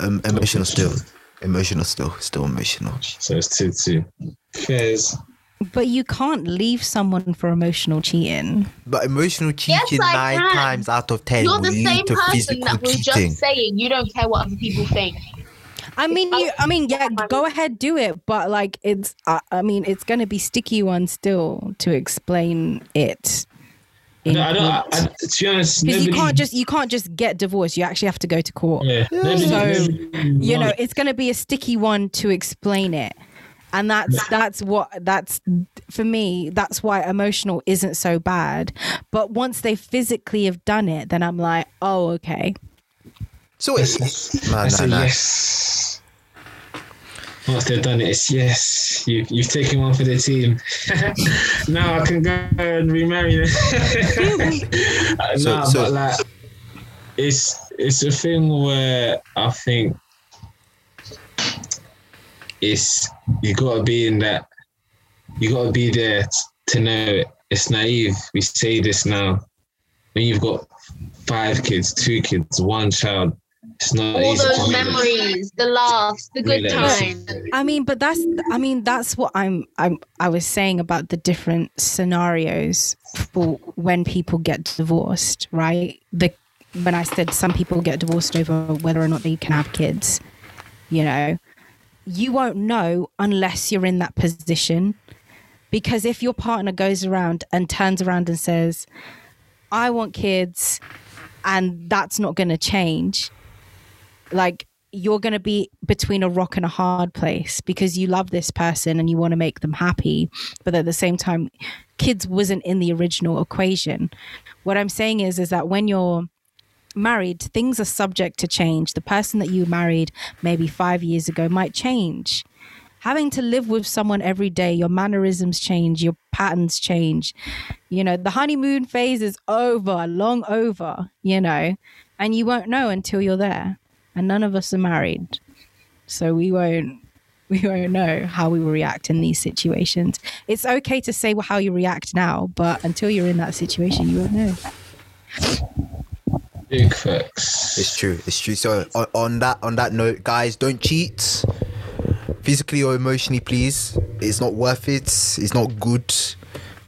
Um, emotional still. Emotional still. Still emotional. So it's two two. Fairs. But you can't leave someone for emotional cheating. But emotional cheating I nine can. times out of ten You're will the lead same to person that was cheating. just saying you don't care what other people think. I mean, you. I mean, yeah. Go ahead, do it. But like, it's. I, I mean, it's going to be sticky one still to explain it. in No, I don't. I. I, to be honest, because you can't just you can't just get divorced. You actually have to go to court. Yeah, nobody- So, nobody You know, it's going to be a sticky one to explain it, and that's that's what that's for me. That's why emotional isn't so bad. But once they physically have done it, then I'm like, oh, okay. So it's I nah, say nah, nah. yes. Once they've done it, it's yes. You, you've taken one for the team. now I can go and remarry them. So- nah, so- but like, it's it's a thing where I think it's you gotta be in that. You gotta be there t- to know it. It's naive. We say this now. When you've got five kids, two kids, one child, it's not All easy to those memories, the laughs, the good Yeah, times. I mean, but that's I mean that's what I'm I'm I was saying about the different scenarios for when people get divorced, right? The when I said some people get divorced over whether or not they can have kids, you know, you won't know unless you're in that position. Because if your partner goes around and turns around and says, I want kids and that's not going to change, like you're going to be between a rock and a hard place because you love this person and you want to make them happy but at the same time kids wasn't in the original equation what i'm saying is is that when you're married things are subject to change. The person that you married maybe 5 years ago might change. Having to live with someone every day your mannerisms change your patterns change. You know the honeymoon phase is over long over you know and you won't know until you're there. And none of us are married. So we won't we won't know how we will react in these situations. It's okay to say how you react now but until you're in that situation you won't know Big facts. It's true. It's true. So on, on that on that note, guys, don't cheat. Physically or emotionally, please. It's not worth it. It's not good.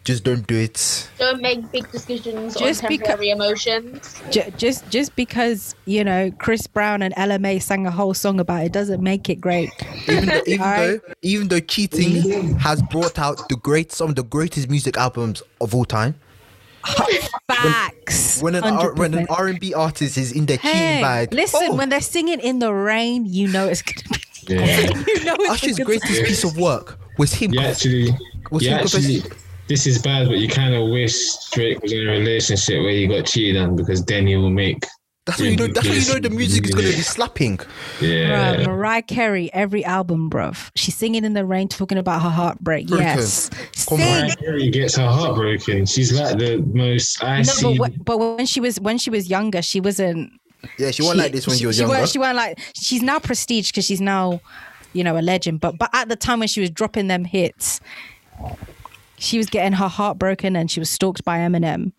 Just don't do it. Don't make big decisions Just on becau- temporary emotions. J- just just because you know chris brown and Ella Mai sang a whole song about it doesn't make it great Even though, even Alright. though even though cheating has brought out the great some of the greatest music albums of all time. Facts When an R, when an 100%. R and B artist is in their cheating Hey, bag, listen, oh, when they're singing in the rain, you know it's gonna be. Yeah. You know it's Usher's a good greatest piece of work was him. You actually, was you him actually, this is bad, but you kind of wish Drake was in a relationship where he got cheated on because then he will make. That's when you know. That's when you know the music is gonna be slapping. Yeah. Bruh, Mariah Carey, every album, bruv. She's singing in the rain, talking about her heartbreak. Broken. Yes. Come Mariah Carey gets her heart broken. She's like the most I No, see. but, wh- but when she was when she was younger, she wasn't. Yeah, she wasn't like this when she, was she younger. Weren't, she weren't like. She's now prestige because she's now, you know, a legend. But but at the time when she was dropping them hits, she was getting her heart broken and she was stalked by Eminem.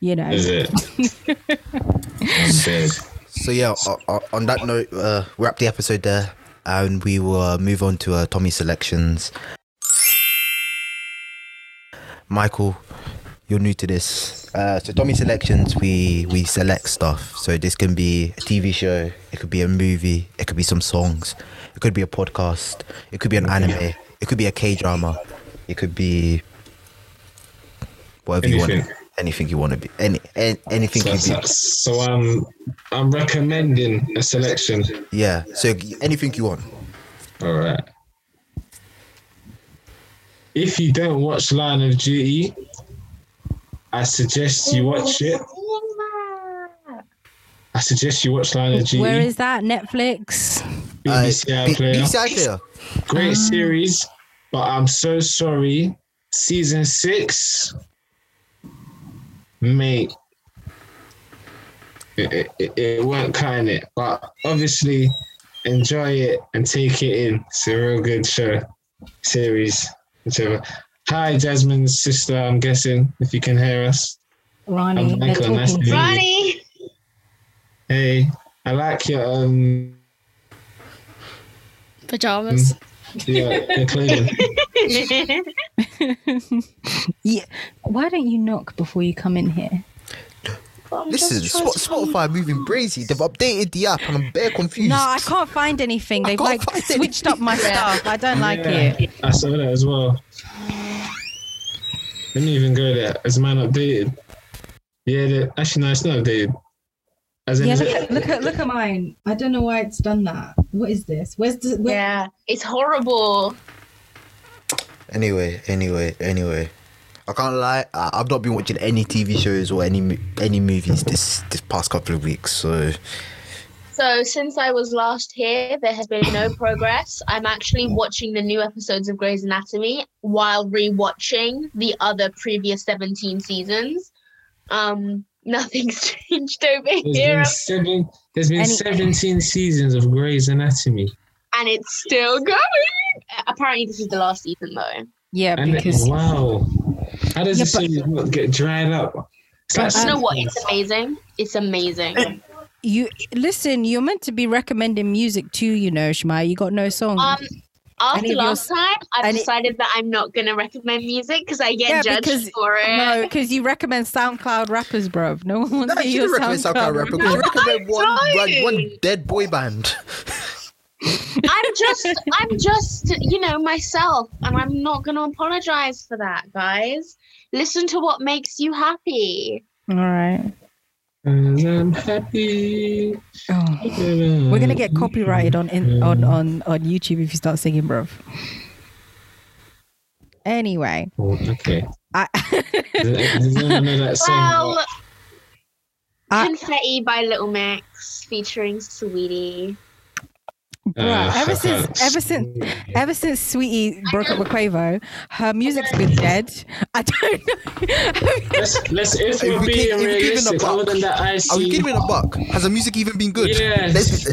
You know. Is it? So yeah, o- o- on that note, uh, wrap the episode there, and we will uh, move on to uh, Tomi selections. Michael, you're new to this. Uh, so Tomi selections, we we select stuff. So this can be a TV show, it could be a movie, it could be some songs, it could be a podcast, it could be an anime, it could be a K drama, it could be whatever you want. Anything. Anything you want to be, any, any anything So, you so, be. so I'm I'm recommending a selection. Yeah. So anything you want. All right. If you don't watch Line of Duty, I suggest you watch it. I suggest you watch Line of Duty. Where is that? Netflix. BBC Uh, B- BBC iPlayer. Great Ah. series, but I'm so sorry. Season six, mate. It, it, it, it weren't kind it, but obviously enjoy it and take it in. It's a real good show, series, whichever. Hi, Jasmin's sister. I'm guessing if you can hear us. Ronnie, I'm Michael, nice to meet you. Ronnie. Hey, I like your um, Pajamas. Your, your clothing. Yeah. Why don't you knock before you come in here? Listen, Spot, Spotify moving brazy. They've updated the app, and I'm bare confused. No, I can't find anything. They've like find switched up my stuff. I don't like Yeah, it. I saw that as well. Let me even go there. Is mine updated? Yeah, actually, no, it's not updated. As in, Yeah, look it- at, look at look at mine. I don't know why it's done that. What is this? Where's the where, Yeah, it's horrible. Anyway, anyway, anyway. I can't lie. I, I've not been watching any TV shows or any any movies this this past couple of weeks. So So since I was last here, there has been no progress. I'm actually watching the new episodes of Grey's Anatomy while rewatching the other previous 17 seasons. Um, nothing's changed over there's here, been seven. There's been Any- 17 seasons of Grey's Anatomy, and it's still going. Apparently, this is the last season, though. yeah, and because wow, how does Yeah, the but- series not get dried up? It's like But, You know what? It's amazing. It's amazing. you listen. You're meant to be recommending music too. You know, Shma. You got no songs. Um, after Any of your- last time, I've any- decided that I'm not gonna recommend music because I get Yeah, judged because- for it. no, because you recommend SoundCloud rappers, bro. No one wants no, to hear you your recommend SoundCloud, SoundCloud rapper. You recommend one, one, one trying. dead boy band. I'm just, I'm just, you know, myself, and I'm not gonna apologize for that, guys. Listen to what makes you happy. All right. And I'm happy. Oh. We're gonna get copyrighted on in, on on on YouTube if you start singing, bro. Anyway, Oh, okay. I Does, does anyone know that song? Well, I- Confetti by Little Mix featuring Saweetie. Bruh, Uh, ever since ever since ever since Saweetie broke up with Quavo, her music's been dead. I don't know. Let's let's if If we're we being keep- if we keep it in realistic, the other buck, than that, I Are we see. giving a buck? Has the music even been good? Yes.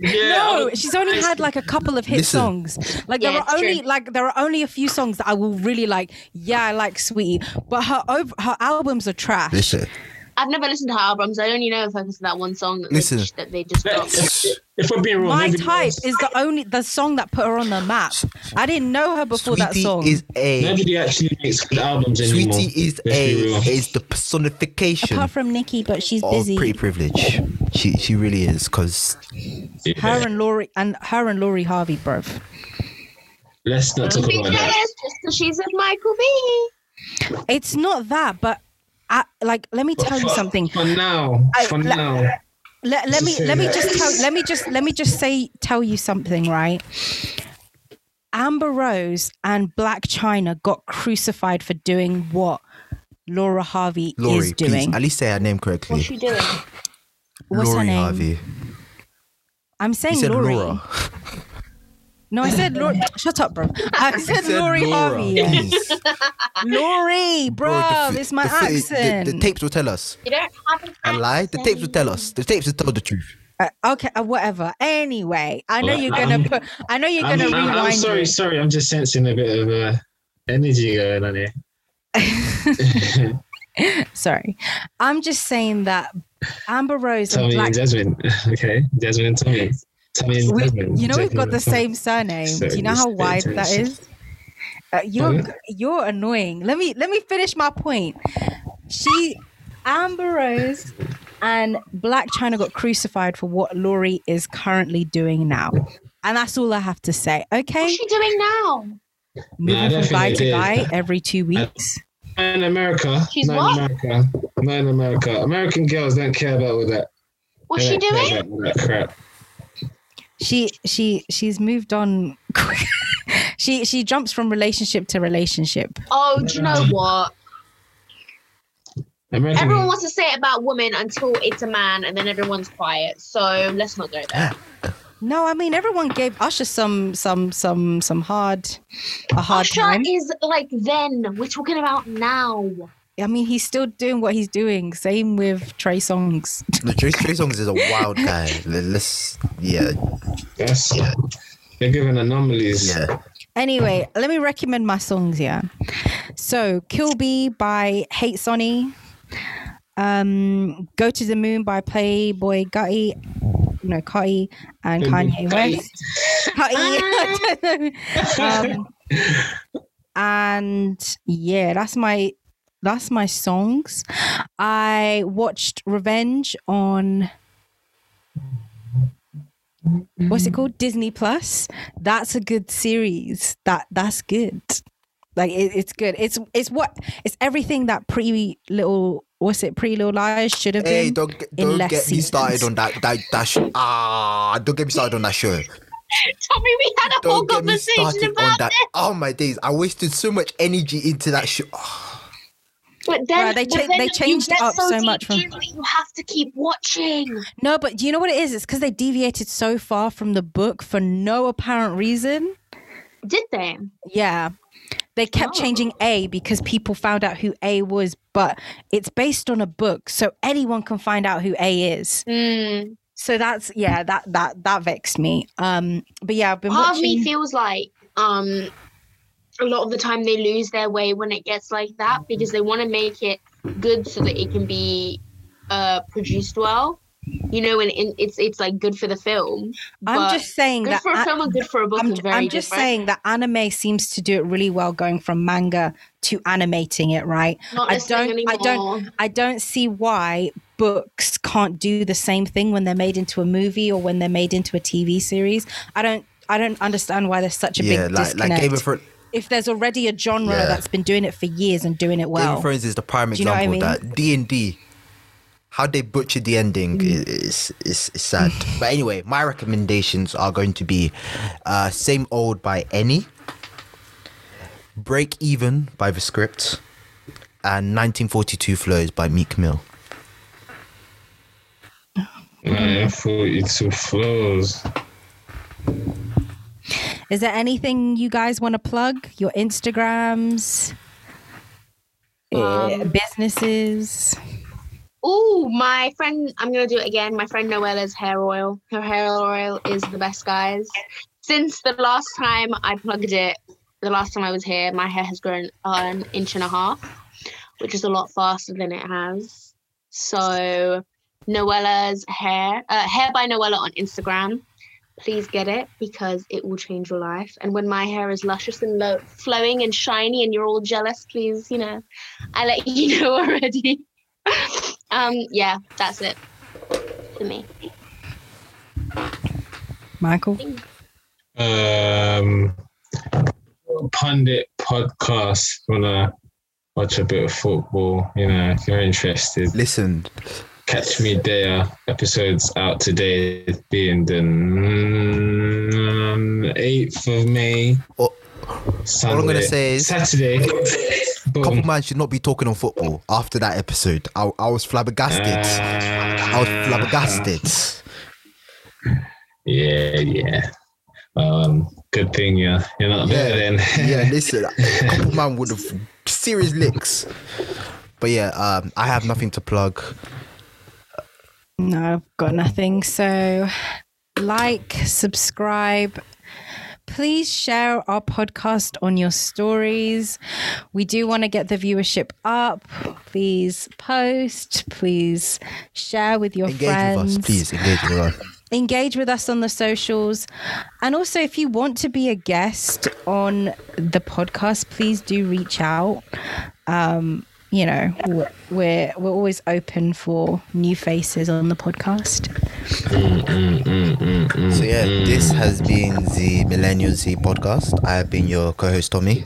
Yeah, no, other- she's only had like a couple of hit Listen. songs. Like Yeah, there are only true. like there are only a few songs that I will really like. Yeah, I like Saweetie, but her over, her albums are trash. Listen, I've never listened to her albums. I only know if I listen to that one song that, Listen. They, that they just dropped. Let's- if we're being real, My type else- is the only the song that put her on the map. I didn't know her before that Saweetie song. is a nobody actually makes good albums anymore. Saweetie is a be is the personification Apart from Nikki, but she's of busy. pretty privilege. She she really is because Yeah. Her and Lori and her and Lori Harvey, bruv. Let's not talk be about that. jealous just because she's with Michael B. It's not that, but I, like, let me tell you something. For now, I- for le- now. Let, let me Just say let me that. just tell let me just let me just say tell you something, right? Amber Rose and Blac Chyna got crucified for doing what Laura Harvey Lori, is please doing. at least say her name correctly. What's she doing? What's her Lori name? Harvey. I'm You saying said Lori. Laura. No, I said Lori. Shut up, bro. I said, said Lori Laura, Harvey. yeah. please. Lori, bro. Bro, the it's my the fi- the- accent. The, tapes will tell us. You don't have an I lie. The tapes will tell us. The tapes will tell the truth. Uh, okay, uh, whatever. Anyway, I know Well, you're gonna I'm- put. I know you're I'm, gonna I'm- rewind. I'm sorry, it. sorry. I'm just sensing a bit of uh, energy going on here. Sorry. I'm just saying that Amber Rose and Tomi Black and Jasmin. Okay, Jasmin and Tomi. Tomi and We- you know we've got the same surname. Do you know how wide pay that attention. is? Uh, you're Pardon? you're annoying. Let me let me finish my point. She Amber Rose and Blac Chyna got crucified for what Lori is currently doing now. And that's all I have to say. Okay? What's she doing now? Moving I don't from guy to guy every two weeks. In America. She's not what? in America. Not in America. American girls don't care about all that. What's They she doing? that crap. She she she's moved on she she jumps from relationship to relationship. Oh, do you know what? American Everyone wants to say it about women until it's a man, and then everyone's quiet. So let's not go there. No, I mean everyone gave Usher some some some some hard a hard Usher time. is like then. We're talking about now. I mean he's still doing what he's doing. Same with Trey Songz. No, Trey, Trey Songz is a wild guy. Let- Let's, yeah, That's they're giving anomalies. yeah. Anyway, let me recommend my songs, yeah. So Kill Bill by Hatessonny. Um Go to the Moon by Playboi Carti. No, Carti and Kanye West. Carti. I don't know. um, and yeah, that's my that's my songs. I watched Revenge on what's it called disney plus that's a good series that that's good like it, it's good it's it's what it's everything that pre little what's it pre little liars should have Hey, been don't get, don't less get me started on that that that sh- ah don't get me started on that show. Tomi, we had a whole Don't get me conversation started on about that. this. Oh my days! I wasted so much energy into that show. Ah, But then, Right, they but cha- then they changed it up so deep much from- you have to keep watching. no but do you know what it is it's because they deviated so far from the book for no apparent reason Did they? Yeah. They kept Oh. changing A because people found out who A was, but it's based on a book, so anyone can find out who A is. Mm. So that's yeah, that that that vexed me. Um but yeah, I've been Part of me feels like um a lot of the time they lose their way when it gets like that because they want to make it good so that it can be uh produced well. You know, and, and it's it's like good for the film. I'm just saying good that for a a- film and good for a book I'm, is very I'm just different. saying that anime seems to do it really well going from manga to animating it, right? Not I don't I don't. I don't see why books can't do the same thing when they're made into a movie or when they're made into a TV series. I don't I don't understand why there's such a yeah, big like disconnect. like Game of Thrones. If there's already a genre Yeah. that's been doing it for years and doing it Game well. of Thrones is the prime Do you know what I example mean? that D and D, how they butchered the ending Mm. is, is is sad. but anyway, my recommendations are going to be uh, "Same Old" by Enny, "Break Even" by The Script, and "1942 Flows" by Meek Mill. Man, 42 flows. Is there anything you guys want to plug? Your Instagrams, eh, Um, businesses. Oh, my friend, I'm gonna do it again. My friend Noella's hair oil. Her hair oil is the best, guys. Since the last time I plugged it, the last time I was here, my hair has grown an inch and a half, which is a lot faster than it has. So, Noella's hair, uh, hair by Noella on Instagram. Please get it because it will change your life. And when my hair is luscious and lo- flowing and shiny, and you're all jealous, please, you know, I let you know already. um, yeah, that's it for me. Michael. Um, pundit podcast. Wanna watch a bit of football? You know, if you're interested, Listen, catch me there. Episodes out today, being the mm, eighth of May. all, Sunday. all I'm gonna say is Saturday. couple man should not be talking on football after that episode. I, I was flabbergasted. I was flabbergasted. Yeah, yeah. Um, good thing you're you're not there then. yeah, listen, a couple man would have serious licks. But yeah, um, I have nothing to plug. No, I've got nothing. So, like, subscribe, please share our podcast on your stories. We do want to get the viewership up. Please post. Please share with your Engage friends. with us, please. Engage with us. engage with us on the socials. And also, if you want to be a guest on the podcast, please do reach out. Um, you know, we're- we're we're always open for new faces on the podcast. So yeah, this has been the Millennial Z podcast. I have been your co-host Tomi,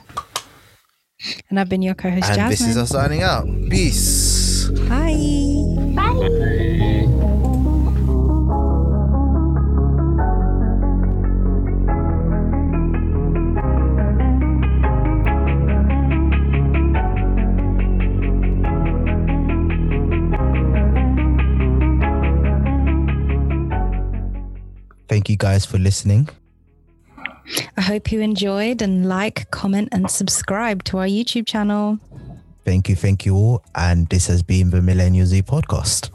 And I've been your co-host and this is us signing out. Peace. Bye. Bye. Thank you guys for listening. I hope you enjoyed and like, comment, and subscribe to our YouTube channel. Thank you, thank you all, and this has been the Millennial Z podcast.